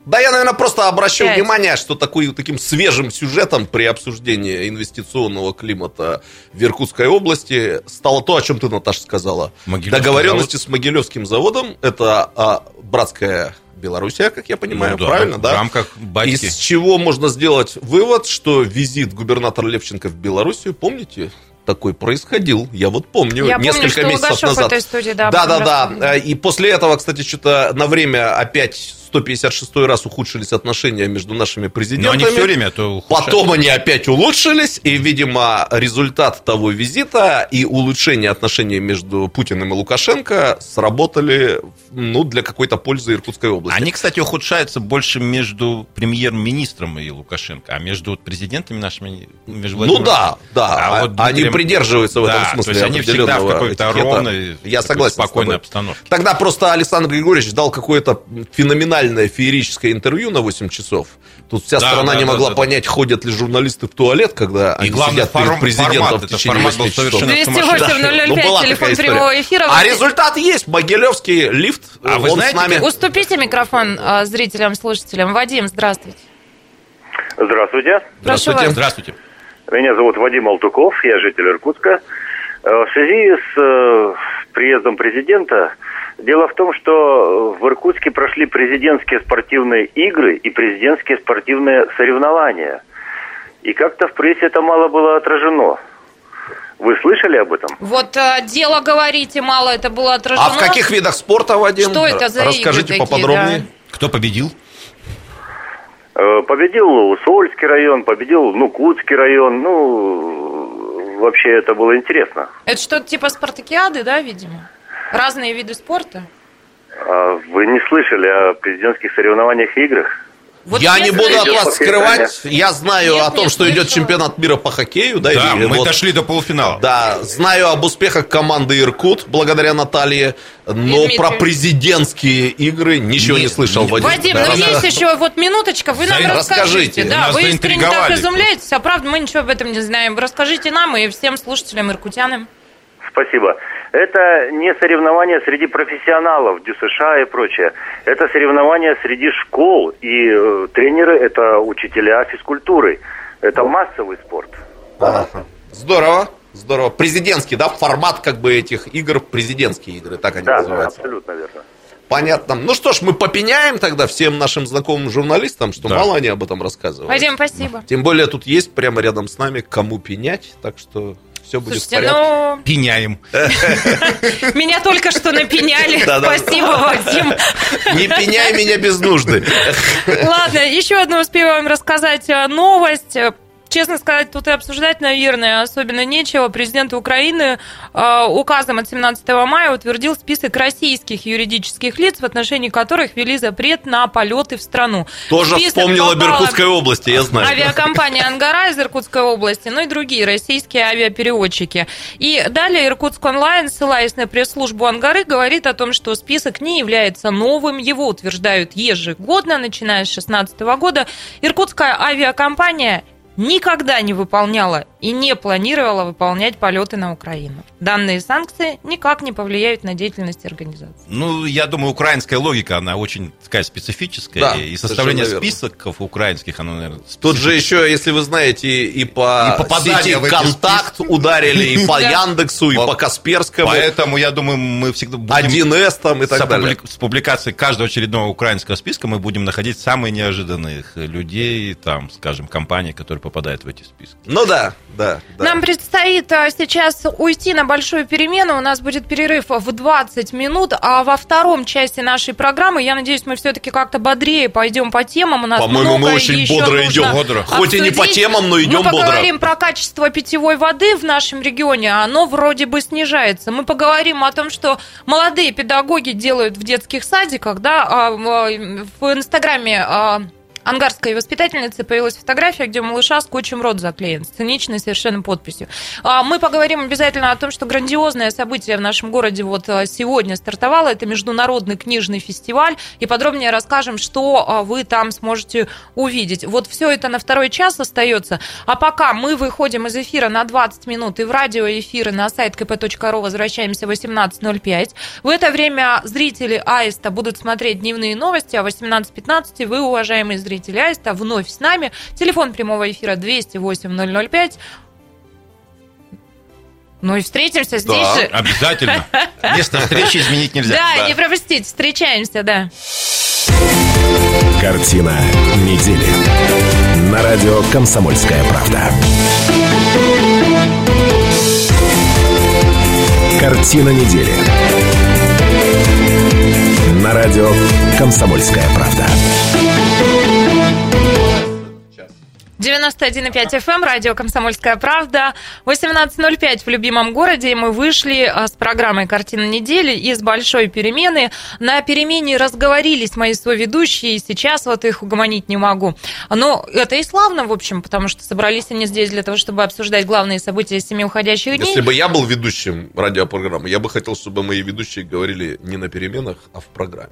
Да, я, наверное, просто обращу Пять. внимание, что такой, таким свежим сюжетом при обсуждении инвестиционного климата в Иркутской области стало то, о чем ты, Наташа, сказала. Договоренности с Могилевским заводом. Это а, братская Белоруссия, как я понимаю, Ну да, правильно, в да? рамках батьки. Из чего можно сделать вывод, что визит губернатора Левченко в Белоруссию, помните, такой происходил. Я вот помню, Я помню, несколько что месяцев Лугашев в назад. этой студии, да, да, да, да. И после этого, кстати, что-то на время опять 156 раз ухудшились отношения между нашими Но президентами. они все время то ухудшают. Потом они опять улучшились, и, видимо, результат того визита и улучшение отношений между Путиным и Лукашенко сработали ну, для какой-то пользы Иркутской области. Они, кстати, ухудшаются больше между премьер-министром и Лукашенко, а между президентами нашими... Между Ну да, да, А а- вот они Дмитрием- придерживаются в этом Да, смысле то есть они всегда в какой-то ровной, Я согласен спокойной обстановке. Тогда просто Александр Григорьевич дал какое-то феноменальное феерическое интервью на 8 часов. Тут вся Да, страна да, не да, могла да, да. понять, ходят ли журналисты в туалет, когда они главное, сидят перед президентом формат, в это течение формат был 8 часов. совершенно 208 Ну, 005, была телефон история. прямого эфира. А результат есть. Могилевский лифт, А вы он знаете, с нами... Уступите микрофон а, зрителям, слушателям. Вадим, здравствуйте. Здравствуйте. Здравствуйте. Здравствуйте. Меня зовут Вадим Алтуков, я житель Иркутска. Э, В связи с э, приездом президента, дело в том, что в Иркутске прошли президентские спортивные игры и президентские спортивные соревнования. И как-то в прессе это мало было отражено. Вы слышали об этом? Вот э, дело говорите, мало это было отражено. А в каких видах спорта, Вадим? Что это за Расскажите игры такие, поподробнее. да? Кто победил? Э, Победил Усольский район, победил Нукутский район. Ну, вообще это было интересно. Это что-то типа спартакиады, да, видимо? Разные виды спорта? А Вы не слышали о президентских соревнованиях и играх? Вот я не буду от Идет вас скрывать. Я знаю Нет, о том, нет, что идет слышала. чемпионат мира по хоккею, да, Да, и мы вот- дошли до полуфинала. Да, знаю об успехах команды Иркут благодаря Наталье, но про президентские игры ничего не Нет, слышал, нет. Вадим. Вадим, Да. ну есть еще вот минуточка, вы нам расскажите. расскажите. Да, Нас вы искренне так изумляетесь, а правда мы ничего об этом не знаем. Расскажите нам и всем слушателям иркутянам. Спасибо. Это не соревнования среди профессионалов, ДЮСШ и прочее. Это соревнования среди школ. И э, тренеры – это учителя физкультуры. Это массовый спорт. Ага. Здорово, здорово. Президентский, да, формат как бы этих игр, президентские игры, так они Да, называются. абсолютно верно. Понятно. Ну что ж, мы попеняем тогда всем нашим знакомым журналистам, что Да. мало они об этом рассказывают. Вадим, спасибо. Тем более тут есть прямо рядом с нами кому пенять, так что все будет в Слушайте, порядке. ну, Пеняем. меня только что напеняли. Спасибо, Вадим. Не пеняй меня без нужды. Ладно, еще одну успеваем рассказать э, новость. Честно сказать, тут и обсуждать, наверное, особенно нечего. Президент Украины э, указом от 17 мая утвердил список российских юридических лиц, в отношении которых ввели запрет на полеты в страну. Тоже список вспомнил о попала Иркутской области, я знаю. Авиакомпания «Ангара» из Иркутской области, ну и другие российские авиапереводчики. И далее Иркутск онлайн, ссылаясь на пресс-службу «Ангары», говорит о том, что список не является новым, его утверждают ежегодно, начиная с 2016 года. Иркутская авиакомпания никогда не выполняла и не планировала выполнять полеты на Украину. Данные санкции никак не повлияют на деятельность организации. Ну, я думаю, украинская логика, она очень такая специфическая. Да, и составление списков украинских, оно, наверное, Тут же еще, если вы знаете, и по И сети «Контакт» ударили, и по. Яндексу, и по Касперскому, Поэтому, я думаю, мы всегда будем... 1С там и с, так далее. с публикацией каждого очередного украинского списка мы будем находить самые неожиданных людей, там, скажем, компаний, которые попадают в эти списки. Ну да, да. да. Нам предстоит а, сейчас уйти на большую перемену. У нас будет перерыв в 20 минут, а во втором части нашей программы, я надеюсь, мы все-таки как-то бодрее пойдем по темам. У нас По-моему, мы очень еще бодро нужно идем. Бодро. Хоть и не по темам, но идем Мы бодро. поговорим про качество питьевой воды в нашем регионе. Оно вроде бы снижается. Мы поговорим о том, что молодые педагоги делают в детских садиках. Да, а, в в Инстаграме а, ангарской воспитательницы появилась фотография, где малыша скотчем рот заклеен, с циничной совершенно подписью. А, Мы поговорим обязательно о том, что грандиозное событие в нашем городе вот а, сегодня стартовало. Это Международный книжный фестиваль. И подробнее расскажем, что а, вы там сможете увидеть. Вот все это на второй час остается. А пока мы выходим из эфира на 20 минут и в радиоэфиры на сайт kp.ru возвращаемся в 18.05. В это время зрители Аиста будут смотреть дневные новости, а в 18.15 вы, уважаемые зрители Аиста, вновь с нами. Телефон прямого эфира 208 005. Ну и встретимся здесь Да. же. Обязательно. Место встречи изменить нельзя. Да, не пропустите, встречаемся, да. Картина недели. На радио «Комсомольская правда». Картина недели. На радио «Комсомольская правда». 91,5 FM, эм, радио «Комсомольская правда». 18.05 в любимом городе. Мы вышли а, с программой «Картина недели» из большой перемены. На перемене разговорились мои соведущие, и сейчас вот их угомонить не могу. Но это и славно, в общем, потому что собрались они здесь для того, чтобы обсуждать главные события семи уходящих дней. Если бы я был ведущим радиопрограммы, я бы хотел, чтобы мои ведущие говорили не на переменах, а в программе.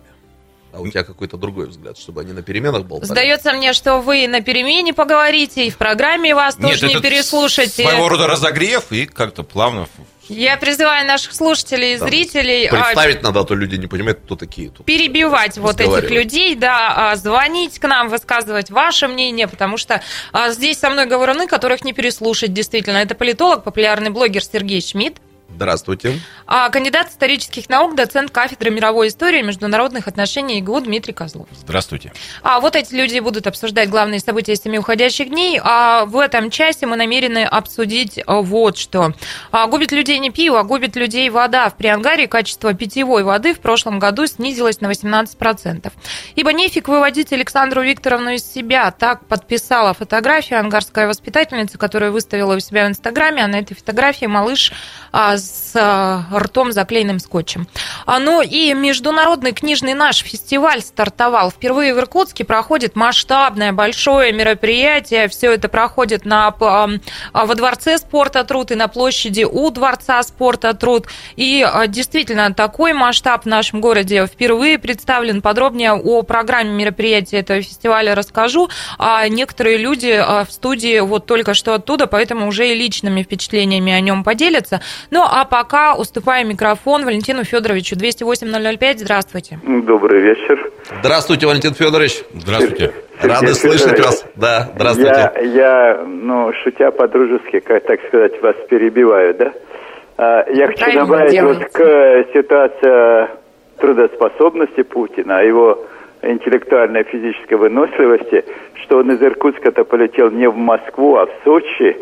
А у тебя какой-то другой взгляд, чтобы они на переменах болтали. Сдается мне, что вы на перемене поговорите, и в программе вас Нет, тоже не это переслушаете. Своего рода разогрев и как-то плавно Я призываю наших слушателей и зрителей... а, Представить надо, а то люди не понимают, кто такие тут. перебивать вот этих людей, да, а, звонить к нам, высказывать ваше мнение, потому что а, здесь со мной говоруны, которых не переслушать, действительно. Это политолог, популярный блогер Сергей Шмидт, Здравствуйте. а кандидат исторических наук, доцент кафедры мировой истории и международных отношений ИГУ Дмитрий Козлов. Здравствуйте. А вот эти люди будут обсуждать главные события семи уходящих дней. А в этом часе мы намерены обсудить а, вот что. А, губит людей не пиво, а губит людей вода. В Приангаре качество питьевой воды в прошлом году снизилось на 18%. Ибо нефиг выводить Александру Викторовну из себя. Так подписала фотографию ангарская воспитательница, которую выставила у себя в Инстаграме. А на этой фотографии малыш а, с а, ртом заклеенным скотчем. А, Ну и международный книжный наш фестиваль стартовал. Впервые в Иркутске проходит масштабное большое мероприятие. Все это проходит на, а, во дворце спорта труд и на площади у дворца спорта труд. И а, действительно такой масштаб в нашем городе впервые представлен. Подробнее о программе мероприятия этого фестиваля расскажу. А некоторые люди в студии вот только что оттуда, поэтому уже и личными впечатлениями о нем поделятся. Ну а пока уступаю микрофон Валентину Федоровичу 208-005. Здравствуйте. Добрый вечер. Здравствуйте, Валентин Федорович. Здравствуйте. Рады Сергей слышать Федорович. вас. Да, здравствуйте. Я, я, ну, шутя по-дружески, как так сказать, вас перебиваю, да? А, Я хочу Правильно добавить делаете. вот к ситуации трудоспособности Путина, о его интеллектуальной и физической выносливости, что он из Иркутска-то полетел не в Москву, а в Сочи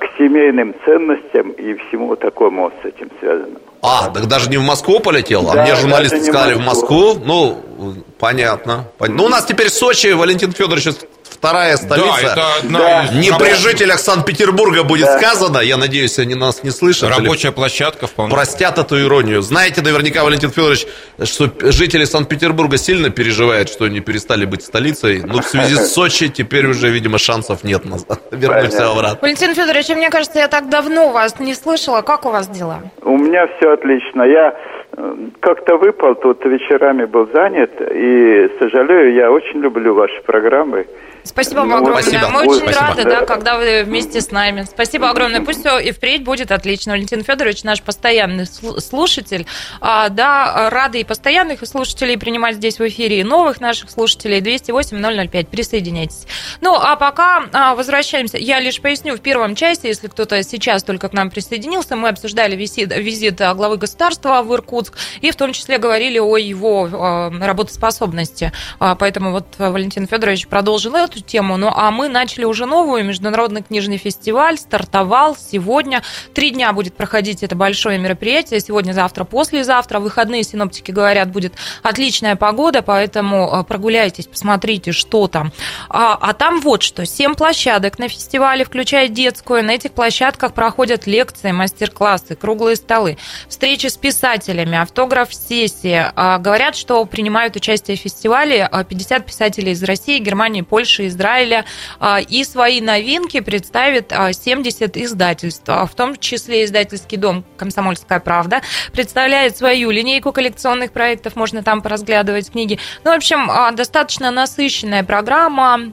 к семейным ценностям и всему такому с этим связанному. А, так даже не в Москву полетел, а Да, мне журналисты не в сказали в Москву. Москву. Ну, понятно. Пон- Ну, у нас теперь Сочи, Валентин Федорович, вторая столица. Да, это одна Да. из Не при жителях Санкт-Петербурга будет сказано. Я надеюсь, они нас не слышат. или рабочая площадка вполне. Простят эту иронию. Знаете наверняка, Валентин Федорович, что жители Санкт-Петербурга сильно переживают, что они перестали быть столицей. Но в связи с Сочи теперь уже, видимо, шансов нет вернуться обратно. Валентин Федорович, мне кажется, я так давно вас не слышала. Как у вас дела? У меня все отлично. Я э, как-то выпал, тут вечерами был занят, и сожалею, я очень люблю ваши программы. Спасибо вам Ну, огромное. спасибо. Мы очень спасибо. рады, да, когда вы вместе с нами. Спасибо огромное. Пусть все и впредь будет отлично. Валентин Федорович наш постоянный слу- слушатель. А, да, рады и постоянных слушателей принимать здесь в эфире, и новых наших слушателей. 208-005. Присоединяйтесь. Ну, а пока а, возвращаемся. Я лишь поясню, в первом части, если кто-то сейчас только к нам присоединился, мы обсуждали визит, визит а, главы государства в Иркутск, и в том числе говорили о его а, работоспособности. А, Поэтому вот Валентин Федорович продолжил эту тему. Ну, а мы начали уже новую. Международный книжный фестиваль стартовал сегодня. Три дня будет проходить это большое мероприятие. Сегодня, завтра, послезавтра. Выходные, синоптики говорят, будет отличная погода, поэтому а, прогуляйтесь, посмотрите, что там. А, а там вот что. Семь площадок на фестивале, включая детскую. На этих площадках проходят лекции, мастер-классы, круглые столы, встречи с писателями, автограф-сессии. А, Говорят, что принимают участие в фестивале а, 50 писателей из России, Германии, Польши, Израиля. А, И свои новинки представит а, 70 издательств, а, в том числе издательский дом «Комсомольская правда» представляет свою линейку коллекционных проектов, можно там поразглядывать книги. Ну, в общем, а, достаточно насыщенная программа.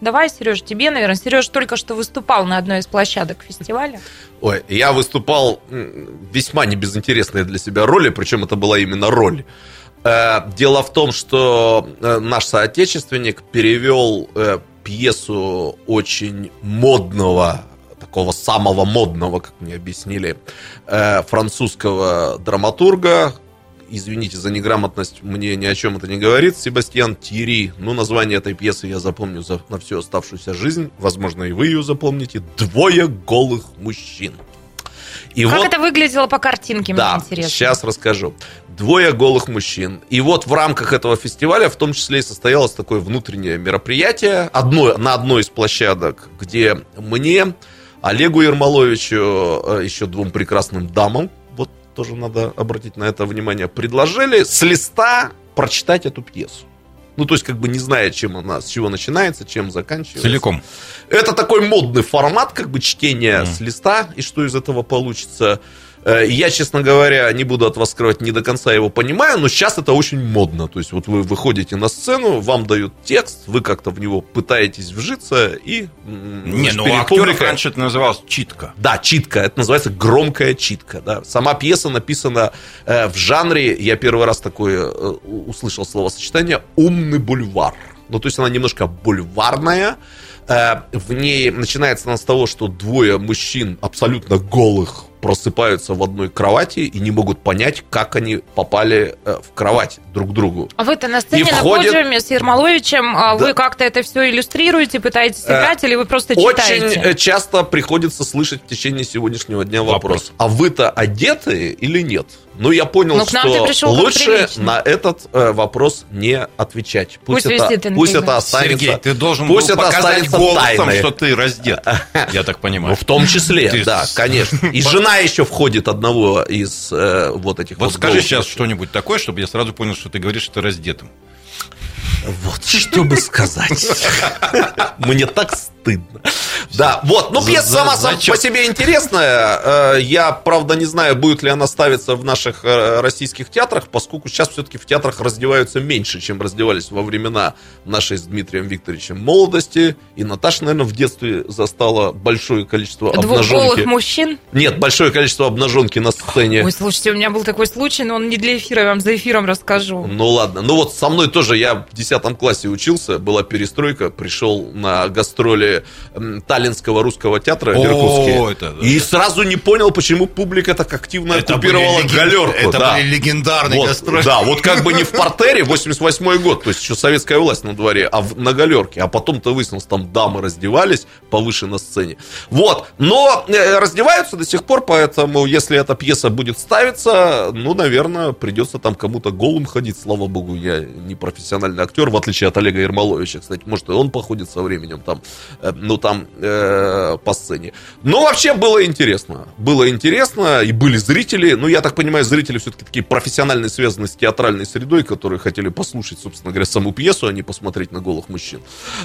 Давай, Сереж, тебе, наверное. Сереж только что выступал на одной из площадок фестиваля. Ой, я выступал весьма небезынтересной для себя роли, причем это была именно роль. Э, Дело в том, что э, наш соотечественник перевел э, пьесу очень модного, такого самого модного, как мне объяснили, французского драматурга. Извините за неграмотность, мне ни о чем это не говорит. Себастьян Тири. Ну, название этой пьесы я запомню за, на всю оставшуюся жизнь. Возможно, и вы ее запомните. «Двое голых мужчин». И как вот, это выглядело по картинке, да, мне интересно. сейчас расскажу. Двое голых мужчин. И вот в рамках этого фестиваля в том числе и состоялось такое внутреннее мероприятие одно, на одной из площадок, где мне, Олегу Ермоловичу, э, еще двум прекрасным дамам, вот тоже надо обратить на это внимание, предложили с листа прочитать эту пьесу. Ну, то есть, как бы не зная, чем она, с чего начинается, чем заканчивается. Целиком. Это такой модный формат, как бы чтения с листа, и что из этого получится. Э, я, честно говоря, не буду от вас скрывать, не до конца его понимаю, но сейчас это очень модно. То есть вот вы выходите на сцену, вам дают текст, вы как-то в него пытаетесь вжиться и... Не, ну у актеров раньше это называлось читка. Да, читка. Это называется громкая читка. Да. Сама пьеса написана э, в жанре, я первый раз такое э, услышал словосочетание, «умный бульвар». Ну, то есть она немножко бульварная, Э, в ней начинается она с того, что двое мужчин абсолютно голых просыпаются в одной кровати и не могут понять, как они попали э, в кровать друг к другу. А вы-то на сцене и на входит... подиуме с Ермоловичем, а да. вы как-то это все иллюстрируете, пытаетесь э, играть, э, или вы просто читаете? Очень часто приходится слышать в течение сегодняшнего дня вопрос. вопрос. А вы-то одеты или нет? Ну, я понял, ну, что лучше на этот э, вопрос не отвечать. Пусть, пусть, это, пусть это останется... Сергей, ты должен пусть был это показать голосом, тайной. что ты раздет, я так понимаю. Ну, в том числе, ты... да, конечно. И жена еще входит одного из э, вот этих вот Вот скажи сейчас что-нибудь такое, чтобы я сразу понял, что ты говоришь, что ты раздетым. Вот, что бы сказать. Мне так стыдно. Да, вот. Ну, пьеса сама за, по себе интересная. Э, я, правда, не знаю, будет ли она ставиться в наших э, российских театрах, поскольку сейчас все-таки в театрах раздеваются меньше, чем раздевались во времена нашей с Дмитрием Викторовичем молодости. И Наташа, наверное, в детстве застала большое количество обнаженки. мужчин? Нет, большое количество обнаженки на сцене. Ой, слушайте, у меня был такой случай, но он не для эфира, я вам за эфиром расскажу. Ну, ладно. Ну, вот со мной тоже, я в 10 классе учился, была перестройка, пришел на гастроли Таллинского русского театра в Иркутске. Это, и сразу не понял, почему публика так активно это оккупировала леген... галерку. Это да. были легендарные вот, гастроли. Да, вот как бы не в портере, 88 год, то есть еще советская власть на дворе, а в, на галерке. А потом-то выяснилось, там дамы раздевались повыше на сцене. Вот, но э, раздеваются до сих пор, поэтому если эта пьеса будет ставиться, ну, наверное, придется там кому-то голым ходить. Слава богу, я не профессиональный актер, в отличие от Олега Ермоловича, кстати. Может, и он походит со временем там, ну, там, э, по сцене. Но вообще было интересно. Было интересно, и были зрители. Ну, я так понимаю, зрители все-таки такие профессиональные, связанные с театральной средой, которые хотели послушать, собственно говоря, саму пьесу, а не посмотреть на голых мужчин.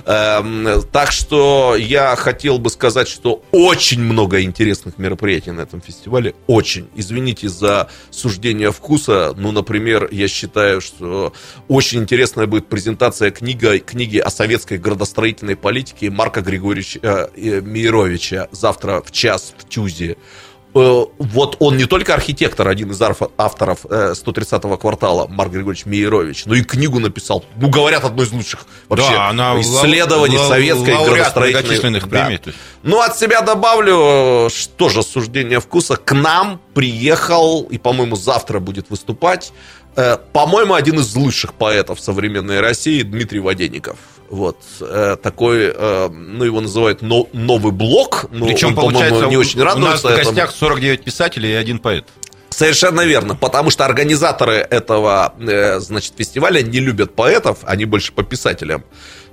Эм, так что я хотел бы сказать, что очень много интересных мероприятий на этом фестивале. Очень. Извините за суждение вкуса. Ну, например, я считаю, что очень интересная будет презентация книга, книги о советской градостроительной политике Марка Григорьевича э, Мировича завтра в час в Тюзе. Э, вот он не только архитектор, один из авторов 130-го э, квартала, Марк Григорьевич Мейерович, но и книгу написал. Ну, говорят, одно из лучших вообще да, она исследований лау, советской градостроительной. премий. Да. Ну, от себя добавлю, что же суждение вкуса. К нам приехал, и, по-моему, завтра будет выступать, э, по-моему, один из лучших поэтов современной России, Дмитрий Воденников. Вот э, такой, э, ну его называют но, новый блок. Но Причем, он, получается, не очень радуется. У нас в гостях 49 писателей и один поэт. Совершенно верно, потому что организаторы этого, э, значит, фестиваля не любят поэтов, они больше по писателям.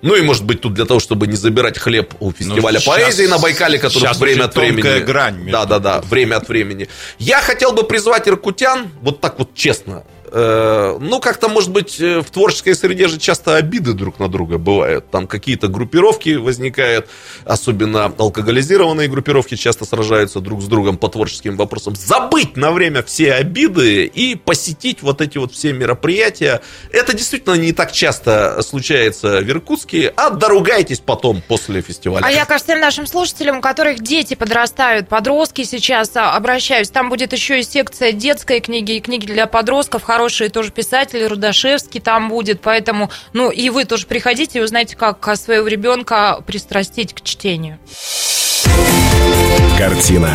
Ну и, может быть, тут для того, чтобы не забирать хлеб у фестиваля ну, поэзии на Байкале, который время от времени... грань. Да, да, да, время от времени. Я хотел бы призвать иркутян, вот так вот честно, ну, как-то, может быть, э, в творческой среде же часто обиды друг на друга бывают. Там какие-то группировки возникают, особенно алкоголизированные группировки часто сражаются друг с другом по творческим вопросам. Забыть на время все обиды и посетить вот эти вот все мероприятия. Это действительно не так часто случается в Иркутске, а доругайтесь потом после фестиваля. А я, кажется, нашим слушателям, у которых дети подрастают, подростки сейчас, а, обращаюсь. Там будет еще и секция детской книги и книги для подростков, хороший тоже писатель, Рудашевский там будет, поэтому, ну, и вы тоже приходите и узнаете, как своего ребенка пристрастить к чтению. Картина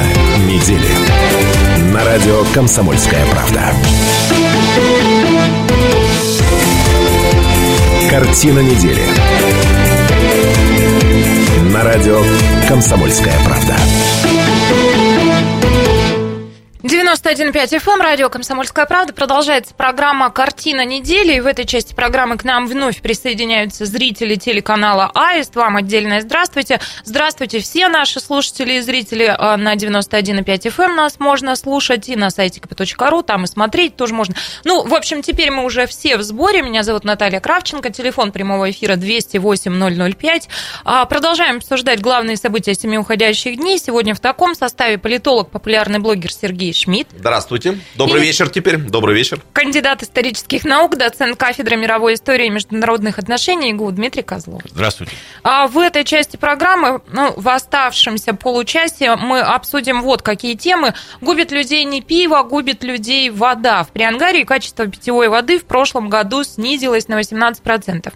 недели. На радио «Комсомольская правда». Картина недели. На радио «Комсомольская правда». 91 91,5 FM, радио «Комсомольская правда». Продолжается программа «Картина недели». И в этой части программы к нам вновь присоединяются зрители телеканала «Аист». Вам отдельное здравствуйте. Здравствуйте все наши слушатели и зрители а, на 91,5 FM. Нас можно слушать и на сайте kp.ru, там и смотреть тоже можно. Ну, в общем, теперь мы уже все в сборе. Меня зовут Наталья Кравченко. Телефон прямого эфира 208-005. А, продолжаем обсуждать главные события семи уходящих дней. Сегодня в таком составе политолог, популярный блогер Сергей Шмидт Шмидт. Здравствуйте. Добрый и вечер теперь. Добрый вечер. Кандидат исторических наук, доцент кафедры мировой истории и международных отношений ИГУ Дмитрий Козлов. Здравствуйте. А в этой части программы, ну, в оставшемся получасе мы обсудим вот какие темы. Губит людей не пиво, губит людей вода. В Приангарии качество питьевой воды в прошлом году снизилось на 18%.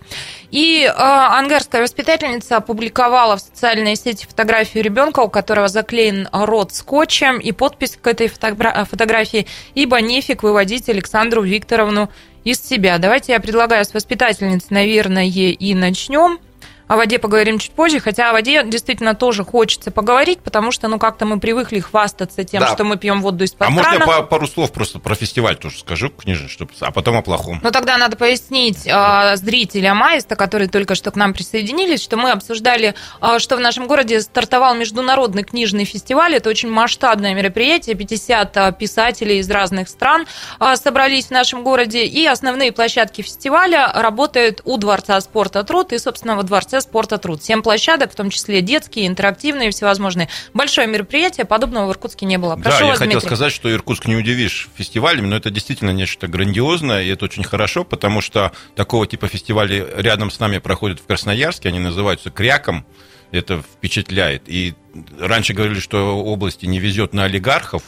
И э, ангарская воспитательница опубликовала в социальной сети фотографию ребенка, у которого заклеен рот скотчем, и подпись к этой фотографии «Ибо нефиг выводить Александру Викторовну из себя». Давайте я предлагаю с воспитательницей, наверное, и начнем. О воде поговорим чуть позже, хотя о воде действительно тоже хочется поговорить, потому что, ну, как-то мы привыкли хвастаться тем, да. что мы пьем воду из-под А крана. можно я пару слов просто про фестиваль тоже скажу, книжный, чтобы, а потом о плохом? Ну, тогда надо пояснить э, зрителям Аиста, которые только что к нам присоединились, что мы обсуждали, э, что в нашем городе стартовал международный книжный фестиваль. Это очень масштабное мероприятие, 50 э, писателей из разных стран э, собрались в нашем городе, и основные площадки фестиваля работают у Дворца спорта «Труд» и, собственно, во Дворце спорта труд. Семь площадок, в том числе детские, интерактивные, всевозможные. Большое мероприятие, подобного в Иркутске не было. Прошу да, вас, я Дмитрий. хотел сказать, что Иркутск не удивишь фестивалями, но это действительно нечто грандиозное, и это очень хорошо, потому что такого типа фестивали рядом с нами проходят в Красноярске, они называются «Кряком», это впечатляет. И раньше говорили, что области не везет на олигархов,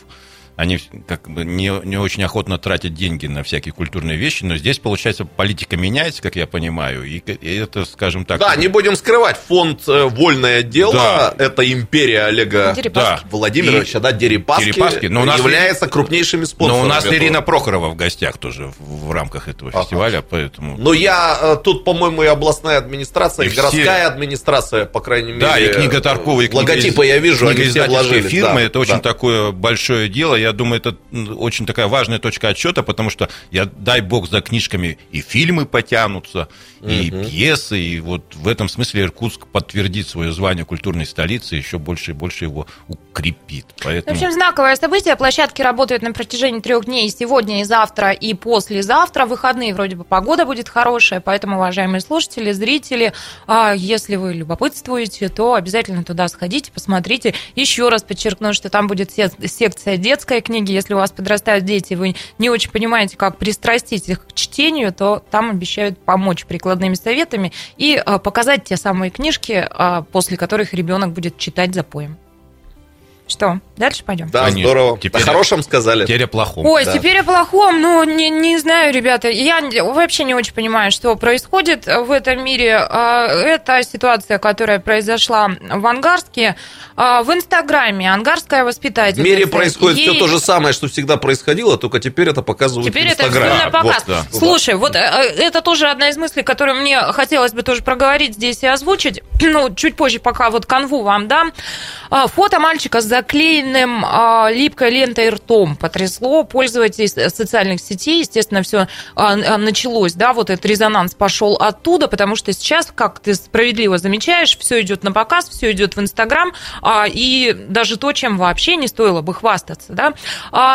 они как бы не, не очень охотно тратят деньги на всякие культурные вещи, но здесь, получается, политика меняется, как я понимаю, и, и это, скажем так... Да, не будем скрывать, фонд э, «Вольное дело» да. это империя Олега Дерипаски. Владимировича, и... да, Дерипаски, Дерипаски но у нас является крупнейшими спонсорами. Но у нас этого. Ирина Прохорова в гостях тоже в, в рамках этого ага. фестиваля, поэтому... Но я э, тут, по-моему, и областная администрация, и, и городская все... администрация, по крайней мере... Да, и книга Таркова, и книга логотипы я вижу, они все вложили. фирмы, да, это очень да. такое большое дело, я думаю, это очень такая важная точка отсчета, потому что, я, дай бог, за книжками и фильмы потянутся, и угу. пьесы, и вот в этом смысле Иркутск подтвердит свое звание культурной столицы, еще больше и больше его укрепит. Поэтому... В общем, знаковое событие. Площадки работают на протяжении трех дней, сегодня, и завтра, и послезавтра. В выходные вроде бы погода будет хорошая, поэтому, уважаемые слушатели, зрители, а, если вы любопытствуете, то обязательно туда сходите, посмотрите. Еще раз подчеркну, что там будет секция детской книги, если у вас подрастают дети, вы не очень понимаете, как пристрастить их к чтению, то там обещают помочь прикладными советами и а, показать те самые книжки, а, после которых ребенок будет читать за поем. Что, дальше пойдем? Да, Конечно. здорово. Теперь о хорошем сказали. Теперь о плохом. Ой, да. теперь о плохом. Ну, не, не знаю, ребята. Я вообще не очень понимаю, что происходит в этом мире. А, это ситуация, которая произошла в Ангарске. А, в Инстаграме ангарская воспитательница. В мире происходит ей... все то же самое, что всегда происходило, только теперь это показывают теперь в Инстаграме. Теперь это все на показ. Вот, да. Слушай, вот э, это тоже одна из мыслей, которую мне хотелось бы тоже проговорить здесь и озвучить. Ну, чуть позже, пока вот канву вам дам. А, фото мальчика с заклеенным а, липкой лентой ртом потрясло пользователей социальных сетей. Естественно, все а, началось, да, вот этот резонанс пошел оттуда, потому что сейчас, как ты справедливо замечаешь, все идет на показ, все идет в Инстаграм, и даже то, чем вообще не стоило бы хвастаться, да.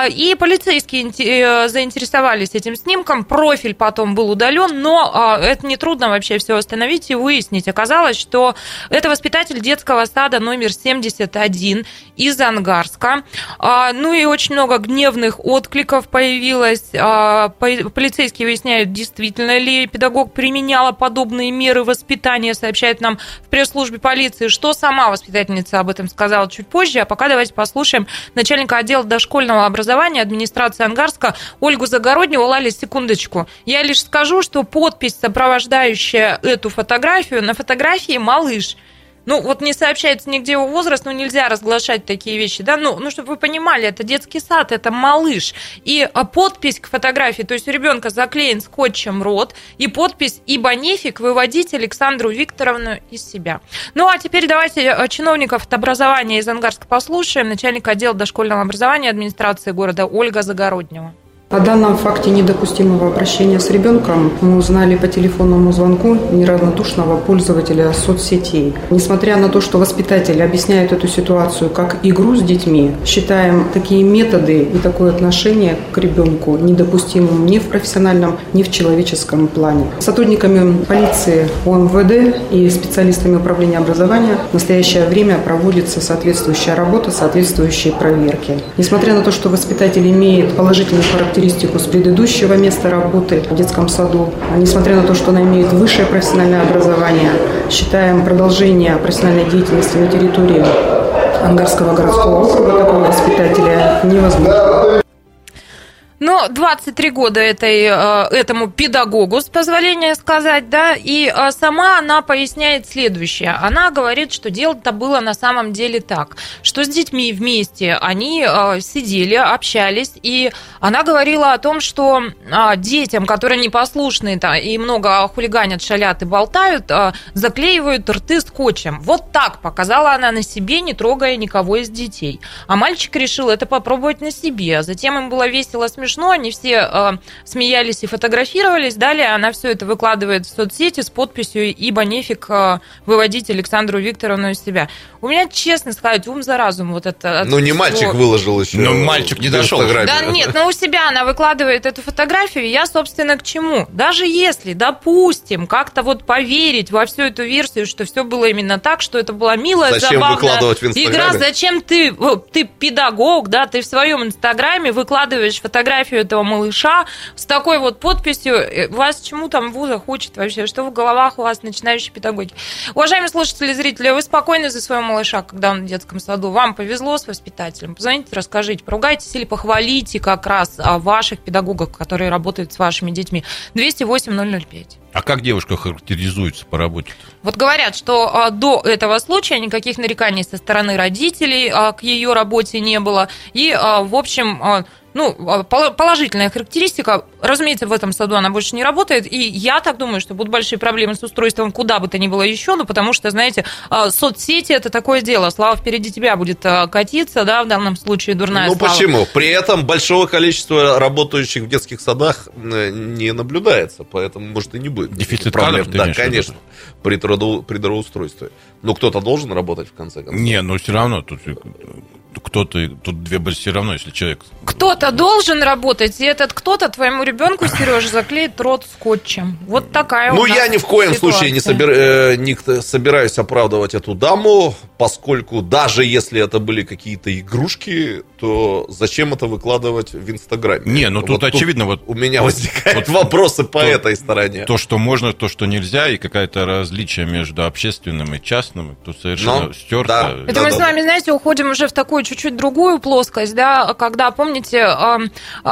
И полицейские э, заинтересовались этим снимком, профиль потом был удален, но это нетрудно вообще все остановить и выяснить. Оказалось, что это воспитатель детского сада номер 71 из Ангарска. А, ну и очень много гневных откликов появилось. А, полицейские выясняют, действительно ли педагог применяла подобные меры воспитания, сообщает нам в пресс-службе полиции, что сама воспитательница об этом сказала чуть позже. А пока давайте послушаем начальника отдела дошкольного образования администрации Ангарска Ольгу Загородневу. Лали, секундочку. Я лишь скажу, что подпись, сопровождающая эту фотографию, на фотографии малыш – ну, вот не сообщается нигде его возраст, ну, нельзя разглашать такие вещи, да, ну, ну, чтобы вы понимали, это детский сад, это малыш, и а, подпись к фотографии, то есть у ребенка заклеен скотчем рот, и подпись «Ибо нефиг выводить Александру Викторовну из себя». Ну, а теперь давайте а, чиновников от образования из Ангарска послушаем, начальник отдела дошкольного образования администрации города Ольга Загороднева. О данном факте недопустимого обращения с ребенком мы узнали по телефонному звонку неравнодушного пользователя соцсетей. Несмотря на то, что воспитатели объясняют эту ситуацию как игру с детьми, считаем такие методы и такое отношение к ребенку недопустимым ни в профессиональном, ни в человеческом плане. Сотрудниками полиции ОМВД и специалистами управления образования в настоящее время проводится соответствующая работа, соответствующие проверки. Несмотря на то, что воспитатель имеет положительный характер характеристику с предыдущего места работы в детском саду. Несмотря на то, что она имеет высшее профессиональное образование, считаем продолжение профессиональной деятельности на территории Ангарского городского округа такого воспитателя невозможно. Но 23 года этой, э, этому педагогу, с позволения сказать, да, и э, сама она поясняет следующее. Она говорит, что дело-то было на самом деле так, что с детьми вместе они э, сидели, общались, и она говорила о том, что детям, которые непослушные -то и много хулиганят, шалят и болтают, заклеивают рты скотчем. Вот так показала она на себе, не трогая никого из детей. А мальчик решил это попробовать на себе. Затем им было весело, смешно, смешно, они все э, смеялись и фотографировались. Далее она все это выкладывает в соцсети с подписью «Ибо нефиг э, выводить Александру Викторовну из себя». У меня, честно сказать, ум за разум вот это. Ну, не мальчик выложил еще. Ну, мальчик не дошел. Да нет, но у себя она выкладывает эту фотографию. Я, собственно, к чему? Даже если, допустим, как-то вот поверить во всю эту версию, что все было именно так, что это была милая, зачем забавная выкладывать в Инстаграме? игра, зачем ты, ты педагог, да, ты в своем Инстаграме выкладываешь фотографию фотографию этого малыша с такой вот подписью. Э, вас чему там вуза хочет вообще? Что в головах у вас начинающие педагоги? Уважаемые слушатели и зрители, вы спокойны за своего малыша, когда он в детском саду? Вам повезло с воспитателем? Позвоните, расскажите, поругайтесь или похвалите как раз ваших педагогов, которые работают с вашими детьми. 208 005. А как девушка характеризуется по работе? Вот говорят, что а, до этого случая никаких нареканий со стороны родителей а, к ее работе не было. И, а, в общем, а, ну, а, положительная характеристика. Разумеется, в этом саду она больше не работает. И я так думаю, что будут большие проблемы с устройством куда бы то ни было еще. Ну, потому что, знаете, а, соцсети это такое дело. Слава впереди тебя будет а, катиться, да, в данном случае дурная Ну, слава. почему? При этом большого количества работающих в детских садах не наблюдается. Поэтому, может, и не будет. Дефицит проблем. кадров, Да, конечно. При, трудо, при трудоустройстве. Но кто-то должен работать в конце концов. Не, но все равно тут кто-то, тут две были все равно, если человек... Кто-то должен работать, и этот кто-то твоему ребенку, Сереж, заклеит рот скотчем. Вот такая Ну, у нас я ни в коем ситуация. случае не, собер... э, не собираюсь оправдывать эту даму, поскольку даже если это были какие-то игрушки, то зачем это выкладывать в Инстаграме? Не, ну тут вот очевидно... вот У меня возникают вот, вопросы по то, этой стороне. То, что можно, то, что нельзя, и какое-то различие между общественным и частным, тут совершенно Ну, стерто. да. Это Да, мы да, с вами, знаете, уходим уже в такую чуть-чуть другую плоскость, да, когда, помните, а,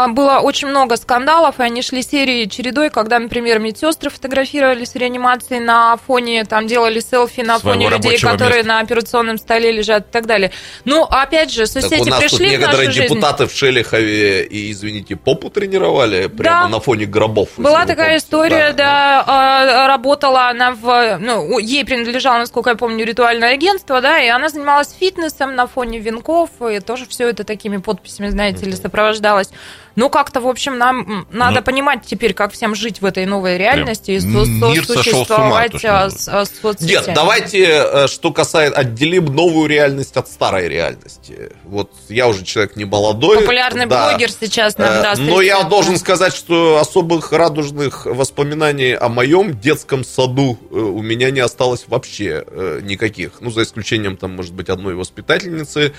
было очень много скандалов, и они шли серии чередой, когда, например, медсестры фотографировались в реанимации на фоне, там, делали селфи на Своего фоне людей, которые места. на операционном столе лежат и так далее. Ну, опять же, Так соцсети у нас тут пришли в некоторые нашу жизнь. депутаты в Шелихове и, извините, попу тренировали прямо Да. на фоне гробов. Была такая помните. история, да, а, работала она в, ну, ей принадлежало, насколько я помню, ритуальное агентство, да, и она занималась фитнесом на фоне венков, и тоже все это такими подписями, знаете ли, сопровождалось. Ну, как-то, в общем, нам надо Ну, понимать теперь, как всем жить в этой новой реальности и со- мир сошел с ума, сосуществовать то, что а, с, а, с соцсетями. Нет, давайте, э, что касается, отделим новую реальность от старой реальности. Вот я уже человек не молодой. Популярный да. блогер сейчас нам Э, даст Но я должен сказать, что особых радужных воспоминаний о моем детском саду э, у меня не осталось вообще никаких. Ну, за исключением, там, может быть, одной воспитательницы.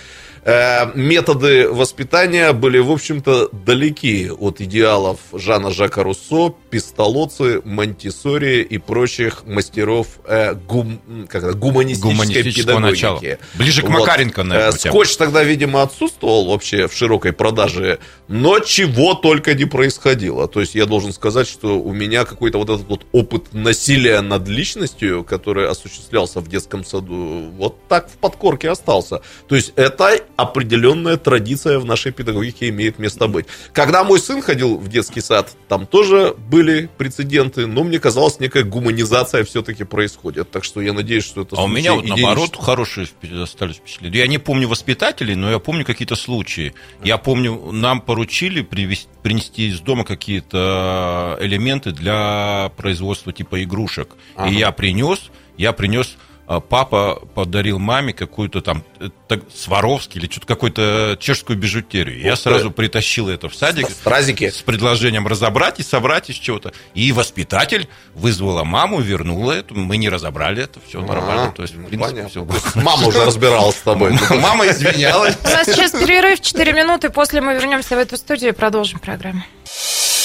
Э, Методы воспитания были, в общем-то, далеки от идеалов Жана Жака Руссо, Пистолоци, Монтисори и прочих мастеров э, гум, как это, гуманистической Гуманистического педагогики. начала. Ближе к Вот. Макаренко, наверное, Э. Скотч тогда, видимо, отсутствовал вообще в широкой продаже, но чего только не происходило. То есть я должен сказать, что у меня какой-то вот этот вот опыт насилия над личностью, который осуществлялся в детском саду, вот так в подкорке остался. То есть это определенная традиция в нашей педагогике имеет место быть. Когда мой сын ходил в детский сад, там тоже были прецеденты, но мне казалось, некая гуманизация все-таки происходит. Так что я надеюсь, что это А у меня вот наоборот хорошие впе- остались впечатления. Я не помню воспитателей, но я помню какие-то случаи. Я помню, нам поручили привез- принести из дома какие-то элементы для производства типа игрушек. Ага. И я принес, я принес Папа подарил маме какую-то там э, так, Сваровский или что-то какую-то чешскую бижутерию. Я Ух ты. сразу притащил это в садик Стразики. с предложением разобрать и собрать из чего-то. И воспитатель вызвала маму, вернула это. Мы не разобрали это, все нормально. То есть, в принципе, понятно. всё То есть мама уже разбиралась с тобой. Мама извинялась. У нас сейчас перерыв 4 минуты, после мы вернемся в эту студию и продолжим программу.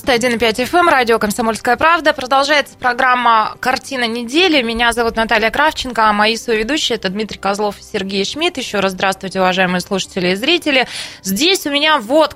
91,5 FM, эм, радио «Комсомольская правда». Продолжается программа «Картина недели». Меня зовут Наталья Кравченко, а мои соведущие – это Дмитрий Козлов и Сергей Шмидт. Еще раз здравствуйте, уважаемые слушатели и зрители. Здесь у меня вот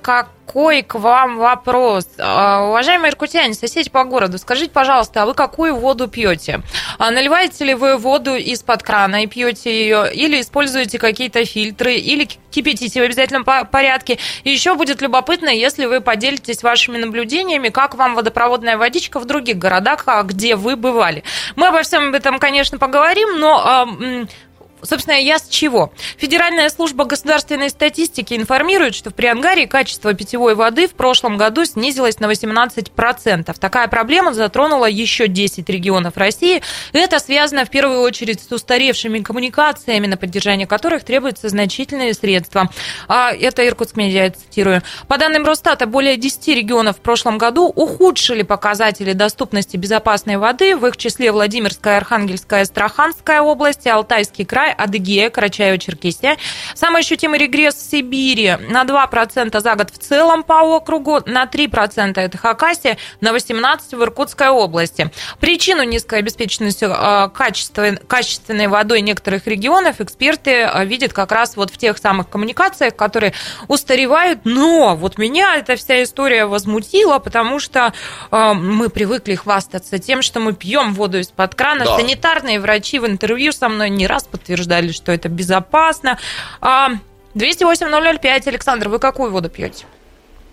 какой к вам вопрос. А, Уважаемые иркутяне, соседи по городу, скажите, пожалуйста, а вы какую воду пьете? А Наливаете ли вы воду из-под крана и пьете ее? Или используете какие-то фильтры? Или кипятите в обязательном по- порядке? И еще будет любопытно, если вы поделитесь вашими наблюдениями, как вам водопроводная водичка в других городах, а где вы бывали. Мы обо всем этом, конечно, поговорим, но Собственно, я с чего? Федеральная служба государственной статистики информирует, что в Приангарии качество питьевой воды в прошлом году снизилось на 18%. Такая проблема затронула еще 10 регионов России. Это связано в первую очередь с устаревшими коммуникациями, на поддержание которых требуются значительные средства. А это Иркутск медиа, я цитирую. По данным Росстата, более 10 регионов в прошлом году ухудшили показатели доступности безопасной воды, в их числе Владимирская, Архангельская, Астраханская области, Алтайский край, Адыгея, Карачаево-Черкесия. Самый ощутимый регресс в Сибири на 2% за год в целом по округу, на 3% это Хакасия, на 18% в Иркутской области. Причину низкой обеспеченности э, качественной, водой некоторых регионов эксперты э, видят как раз вот в тех самых коммуникациях, которые устаревают. Но вот меня эта вся история возмутила, потому что э, мы привыкли хвастаться тем, что мы пьем воду из-под крана. Да. Санитарные врачи в интервью со мной не раз подтверждали, что это безопасно. А, 208-005. Александр, вы какую воду пьете?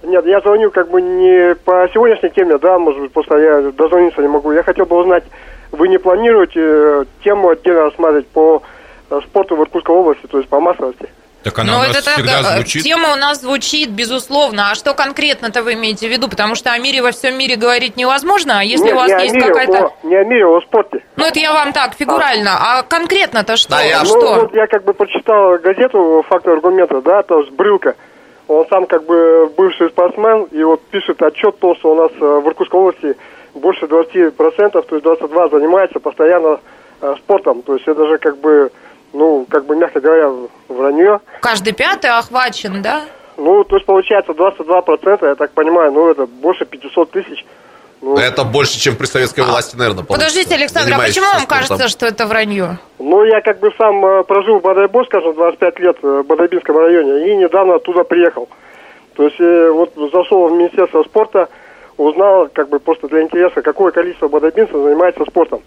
Нет, я звоню как бы не по сегодняшней теме, да, может быть, просто я дозвониться не могу. Я хотел бы узнать, вы не планируете э, тему отдельно рассматривать по э, спорту в Иркутской области, то есть по массовости? Так она Ну, у нас это так, всегда э, звучит. Тема у нас звучит, безусловно. А что конкретно-то вы имеете в виду? Потому что о мире во всем мире говорить невозможно, а если Нет, у вас не есть какая-то... не о мире, о спорте. Ну, это я вам так, фигурально. А конкретно-то что? ну, что? вот я как бы прочитал газету «Факты и аргументы», да, то есть Брылка. Он сам как бы бывший спортсмен, и вот пишет отчет то, что у нас э, в Иркутской области больше 20%, то есть 22 занимается постоянно э, спортом. То есть это же как бы, ну, как бы, мягко говоря, вранье. Каждый пятый охвачен, да? Ну, то есть получается 22%, я так понимаю, ну, это больше 500 тысяч. Ну, Это больше, чем при советской власти, наверное, получится. Подождите, Александр, а почему вам кажется, что это вранье? Ну, я как бы сам э, прожил в Бодайбо, скажем, 25 лет э, в Бодайбинском районе, и недавно оттуда приехал. То есть э, вот зашел в Министерство спорта, узнал, как бы просто для интереса, какое количество бодайбинцев занимается спортом.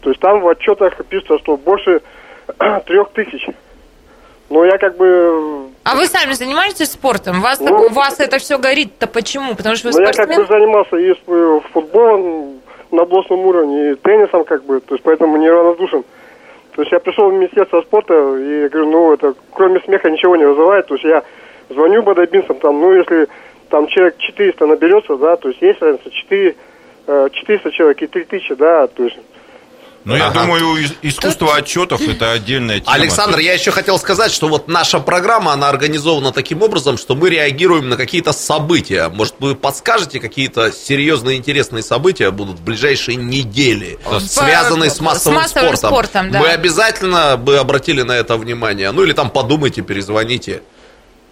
То есть там в отчетах пишется, что больше трех тысяч. Но я как бы... А вы сами занимаетесь спортом? Вас, Ну, у вас это все горит-то почему? Потому что вы Ну, я как спортсмен? бы занимался и э, футболом на областном уровне, и теннисом, как бы, то есть поэтому не равнодушен. То есть я пришел в Министерство спорта и говорю, ну, это кроме смеха ничего не вызывает. То есть я звоню бодайбинцам, там, ну, если там человек 400 наберется, да, то есть есть разница 4, э, 400 человек и 3000, да, то есть Ну, я Ага. думаю, ис- искусство отчетов это отдельная тема. Александр, я еще хотел сказать, что вот наша программа, она организована таким образом, что мы реагируем на какие-то события. Может, вы подскажете, какие-то серьезные интересные события будут в ближайшие недели, В- связанные с с массовым, массовым спортом. спортом, да. Мы обязательно бы обратили на это внимание. Ну, или там подумайте, перезвоните.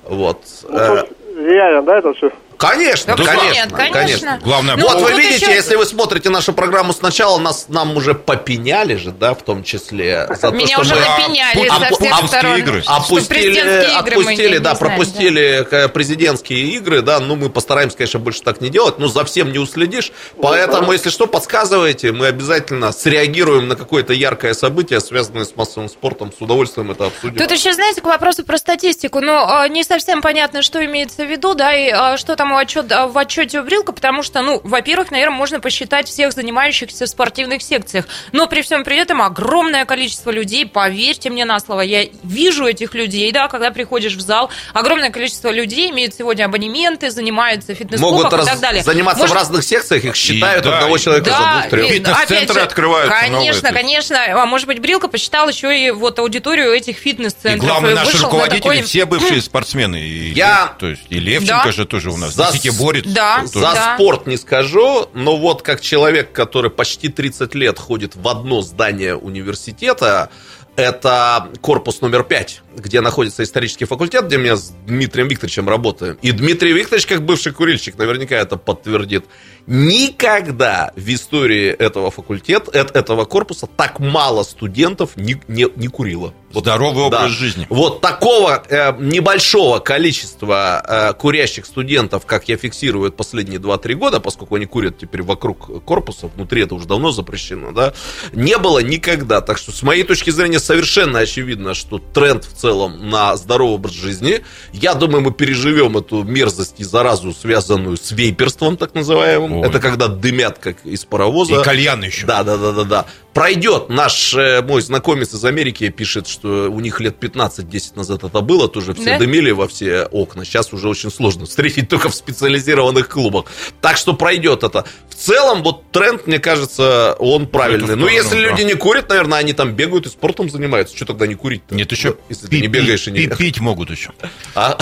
Вот. Э, Реально, да, это все? Конечно, Да, конечно, нет, конечно. Главное, Ну, вот вы видите, еще- если вы смотрите нашу программу сначала, нас нам уже попеняли же, да, в том числе. За Меня то, уже что мы напеняли Опу- со всех опу- сторон. игры. Опустили, игры отпустили, не- да, не знаем, пропустили э, президентские игры, да, ну мы постараемся, конечно, больше так не делать, но за всем не уследишь, поэтому, если что, подсказывайте, мы обязательно среагируем на какое-то яркое событие, связанное с массовым спортом, с удовольствием это обсудим. Тут еще, знаете, к вопросу про статистику. Ну, а, не совсем понятно, что имеется в виду, да, и а, что там у отчет, а, в отчете Брилка, потому что, ну, во-первых, наверное, можно посчитать всех занимающихся в спортивных секциях. Но при всем при этом огромное количество людей, поверьте мне на слово, я вижу этих людей, да, когда приходишь в зал, огромное количество людей имеют сегодня абонементы, занимаются Могут и раз- так далее. заниматься Может, в разных секциях, их считают да, одного и- человека за да, двух-трех. и- Фитнес-центры открываются Конечно, новые, конечно. А может быть, Брилка посчитал еще и вот аудиторию этих И фитнес-центров. главное, наши руководители такой- все бывшие спортсмены. И, Я- То есть и Левченко Да. же тоже у нас. За- Десятиборец. Да. За Да. спорт не скажу, но вот как человек, который почти 30 лет ходит в одно здание университета, это корпус номер 5, где находится исторический факультет, где я с Дмитрием Викторовичем работаю. И Дмитрий Викторович, как бывший курильщик, наверняка это подтвердит. Никогда в истории этого факультета, этого корпуса так мало студентов не, не, не курило. Вот Здоровый образ да. жизни. Вот такого э, небольшого количества э, курящих студентов, как я фиксирую последние 2-3 года, поскольку они курят теперь вокруг корпуса, внутри это уже давно запрещено, да, не было никогда. Так что с моей точки зрения совершенно очевидно, что тренд в целом на здоровый образ жизни. Я думаю, мы переживем эту мерзость и заразу, связанную с вейперством, так называемым. Ой. Это когда дымят, как из паровоза. И кальян еще. Да, да, да, да, да. Пройдет. Наш э, мой знакомец из Америки пишет, что у них лет 15-10 назад это было, тоже все Да? дымили во все окна. Сейчас уже очень сложно встретить только в специализированных клубах. Так что пройдет это. В целом, вот тренд, мне кажется, он правильный. эту Ну, если да. люди не курят, наверное, они там бегают и спортом занимаются. Что тогда не курить-то? Нет, еще Ну, Если ты не бегаешь и не... пи- пить могут еще. А?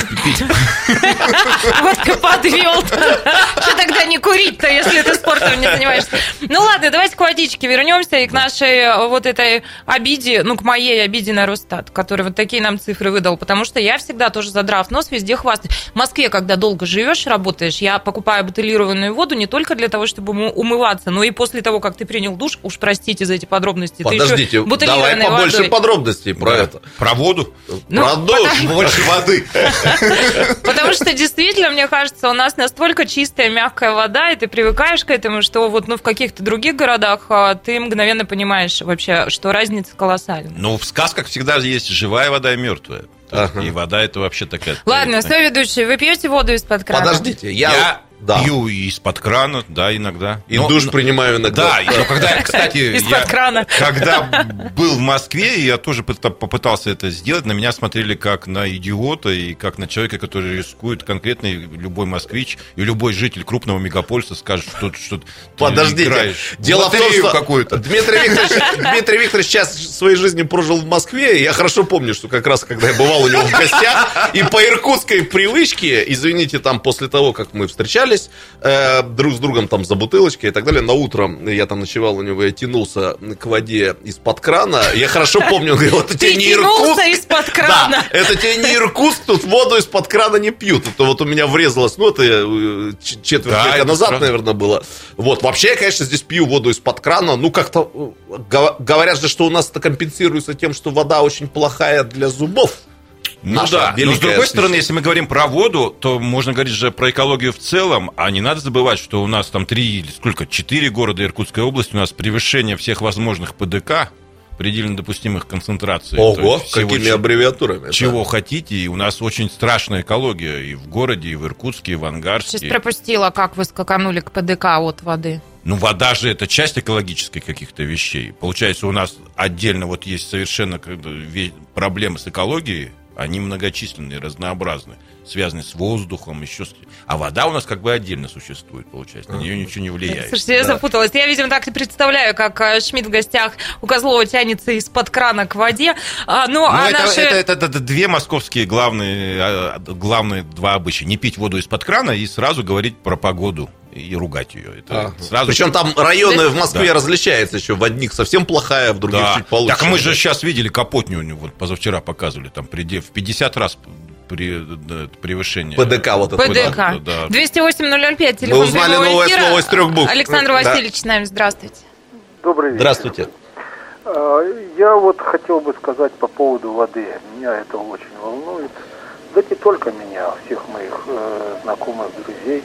Вот ты подвел. Что тогда не курить-то, если ты спортом не занимаешься? Ну ладно, давайте к водичке вернемся и к нашей э, вот этой обиде, ну, к моей обиде на Росстат, который вот такие нам цифры выдал, потому что я всегда тоже задрав нос, везде хвастаюсь. В Москве, когда долго живешь, работаешь, я покупаю бутылированную воду не только для того, чтобы умы- умываться, но и после того, как ты принял душ, уж простите за эти подробности, Подождите, давай побольше водой. подробностей про Да. это. Про воду. Ну, про душ, больше воды. Потому что действительно, мне кажется, у нас настолько чистая, мягкая вода, и ты привыкаешь к этому, что вот ну, в каких-то других городах а, ты мгновенно понимаешь вообще, что разница колоссальная. Ну, в сказках всегда есть живая вода и мертвая. Ага. И вода это вообще такая... Ладно, соведущий, вы пьете воду из-под крана? Подождите, я... Я да. пью из-под крана, да, иногда. И Но- душ но- принимаю иногда. Да, но когда, кстати, я- крана. когда был в Москве, я тоже пыта- попытался это сделать, на меня смотрели как на идиота и как на человека, который рискует конкретно, любой москвич и любой житель крупного мегаполиса скажет, что, что ты Подождите. играешь Дело в том, что какую-то. Дмитрий Викторович, Дмитрий Викторович сейчас своей жизни прожил в Москве. и Я хорошо помню, что как раз, когда я бывал у него в гостях, и по иркутской привычке, извините, там после того, как мы встречались э, друг с другом там за бутылочкой и так далее, на утро я там ночевал у него, я тянулся к воде из-под крана. Я хорошо помню, он говорил, это тебе не Иркутск. из-под крана. Да, это тебе не Иркутск, тут воду из-под крана не пьют. Это вот у меня врезалось, ну, это э, четверть Да, века назад, правда. наверное, было. Вот, вообще, я, конечно, здесь пью воду из-под крана. Ну, как-то э, го- говорят же, что у нас это компенсируется тем, что вода очень плохая для зубов. Ну Наша да, но с другой стороны, если мы говорим про воду, то можно говорить же про экологию в целом, а не надо забывать, что у нас там три или сколько, четыре города Иркутской области, у нас превышение всех возможных ПДК, предельно допустимых концентраций. Ого, всего, какими чего- аббревиатурами. Чего хотите, и у нас очень страшная экология и в городе, и в Иркутске, и в Ангарске. Сейчас пропустила, как вы скаканули к ПДК от воды. Ну, вода же это часть экологической каких-то вещей. Получается, у нас отдельно вот есть совершенно проблемы с экологией, Они многочисленные, разнообразные, связаны с воздухом, еще с... А вода у нас как бы отдельно существует, получается. На нее ничего не влияет. Слушайте, я запуталась. Я, видимо, так и представляю, как э, Шмидт в гостях у Козлова тянется из-под крана к воде. А, ну, Ну, а это, наши... это, это- это две московские главные, а, главные два обычая. Не пить воду из-под крана и сразу говорить про погоду и ругать ее. Это сразу... Причем там районы в Москве Да. различаются еще. В одних совсем плохая, в других Да. чуть получше. Так мы же сейчас видели Капотню, у него вот позавчера показывали, там в 50 раз при, да, превышение. ПДК вот это ПДК. Да, да. 208-005, телефон узнали прямого новое эфира. слово из трех букв. Александр Да. Васильевич с нами, здравствуйте. Добрый вечер. Здравствуйте. А, Я вот хотел бы сказать по поводу воды. Меня это очень волнует. Да не только меня, а всех моих э, знакомых, друзей.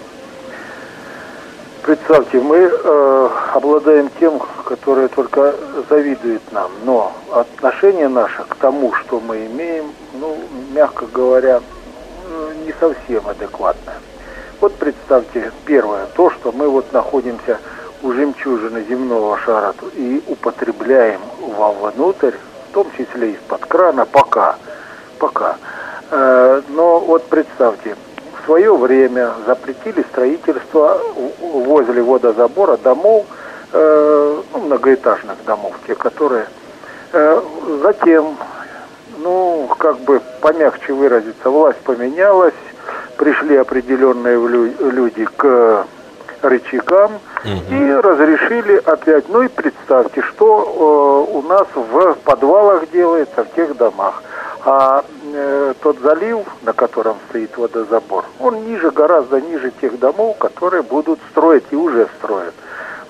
Представьте, мы э, обладаем тем, которое только завидует нам, но отношение наше к тому, что мы имеем, ну, мягко говоря, э, не совсем адекватное. Вот представьте, первое, то, что мы вот находимся у жемчужины земного шара и употребляем вовнутрь, в том числе из-под крана, пока, пока. Э, но вот представьте, свое время запретили строительство возле водозабора домов, э, ну, многоэтажных домов, те, которые... Э, затем, ну, как бы помягче выразиться, власть поменялась, пришли определенные люди к рычагам и разрешили опять. Ну и представьте, что э, у нас в подвалах делается в тех домах. А э, тот залив, на котором стоит водозабор, он ниже, гораздо ниже тех домов, которые будут строить и уже строят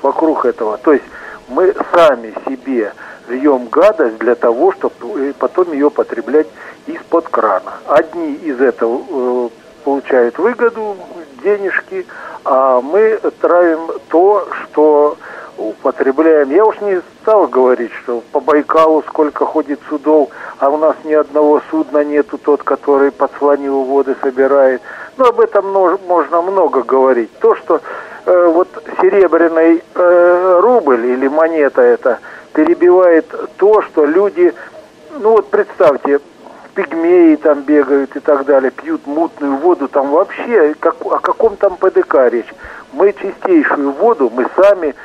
вокруг этого. То есть мы сами себе льем гадость для того, чтобы потом ее потреблять из-под крана. Одни из этого э, получают выгоду, денежки, а мы травим то, что употребляем. Я уж не стал говорить, что по Байкалу сколько ходит судов, а у нас ни одного судна нету, тот, который под воды собирает. Ну, об этом можно много говорить. То, что э, вот серебряный э, рубль или монета это перебивает то, что люди, ну вот представьте, пигмеи там бегают и так далее, пьют мутную воду, там вообще как, о каком там ПДК речь? Мы чистейшую воду, мы сами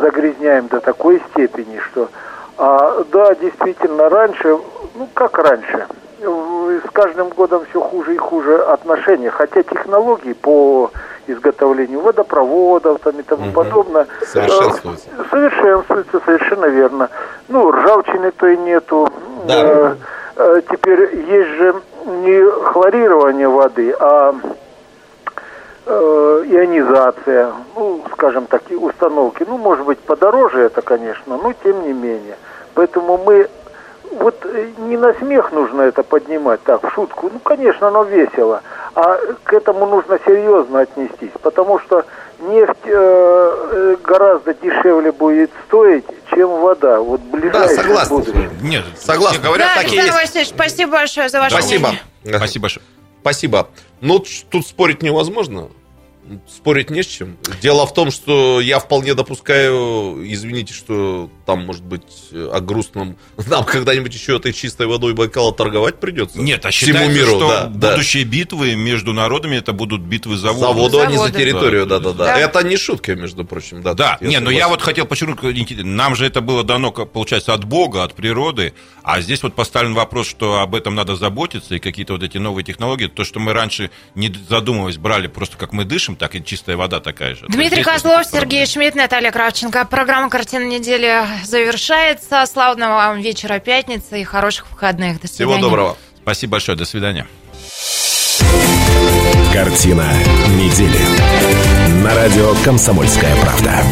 загрязняем до такой степени, что... А, да, действительно, раньше, ну как раньше, с каждым годом все хуже и хуже отношения, хотя технологии по изготовлению водопроводов там и тому подобное э, Совершенствуются. совершенствуется, совершенно верно. Ну, ржавчины то и нету. Да. Э, э, теперь есть же не хлорирование воды, а ионизация, ну, скажем так, и установки. Ну, может быть, подороже это, конечно, но тем не менее. Поэтому мы вот э, не на смех нужно это поднимать, так, в шутку. Ну, конечно, оно весело. А к этому нужно серьезно отнестись, потому что нефть э, э, гораздо дешевле будет стоить, чем вода. Вот в ближайшем согласен. будущем. Нет, Согласен. говорят, да, так и Александр есть. Васильевич, спасибо большое за ваше Спасибо. мнение. Спасибо большое. Спасибо. Ну, тут спорить невозможно. Спорить не с чем. Дело в том, что я вполне допускаю, извините, что там, может быть, о грустном, нам когда-нибудь еще этой чистой водой Байкала торговать придется. Нет, а Всему считается, миру, что да, да. будущие битвы между народами это будут битвы за воду. За воду, а не за территорию, да-да-да. Да. Это не шутка, между прочим. Да, Да, не, но я вот хотел подчеркнуть, нам же это было дано, как получается, от Бога, от природы, а здесь вот поставлен вопрос, что об этом надо заботиться, и какие-то вот эти новые технологии, то, что мы раньше, не задумываясь, брали просто как мы дышим, так и чистая вода такая же. Дмитрий Козлов, Сергей Шмидт, Наталья Кравченко. Программа «Картина недели» завершается. Славного вам вечера пятницы и хороших выходных. До свидания. Всего доброго. Спасибо большое, до свидания. Картина недели. На радио «Комсомольская правда».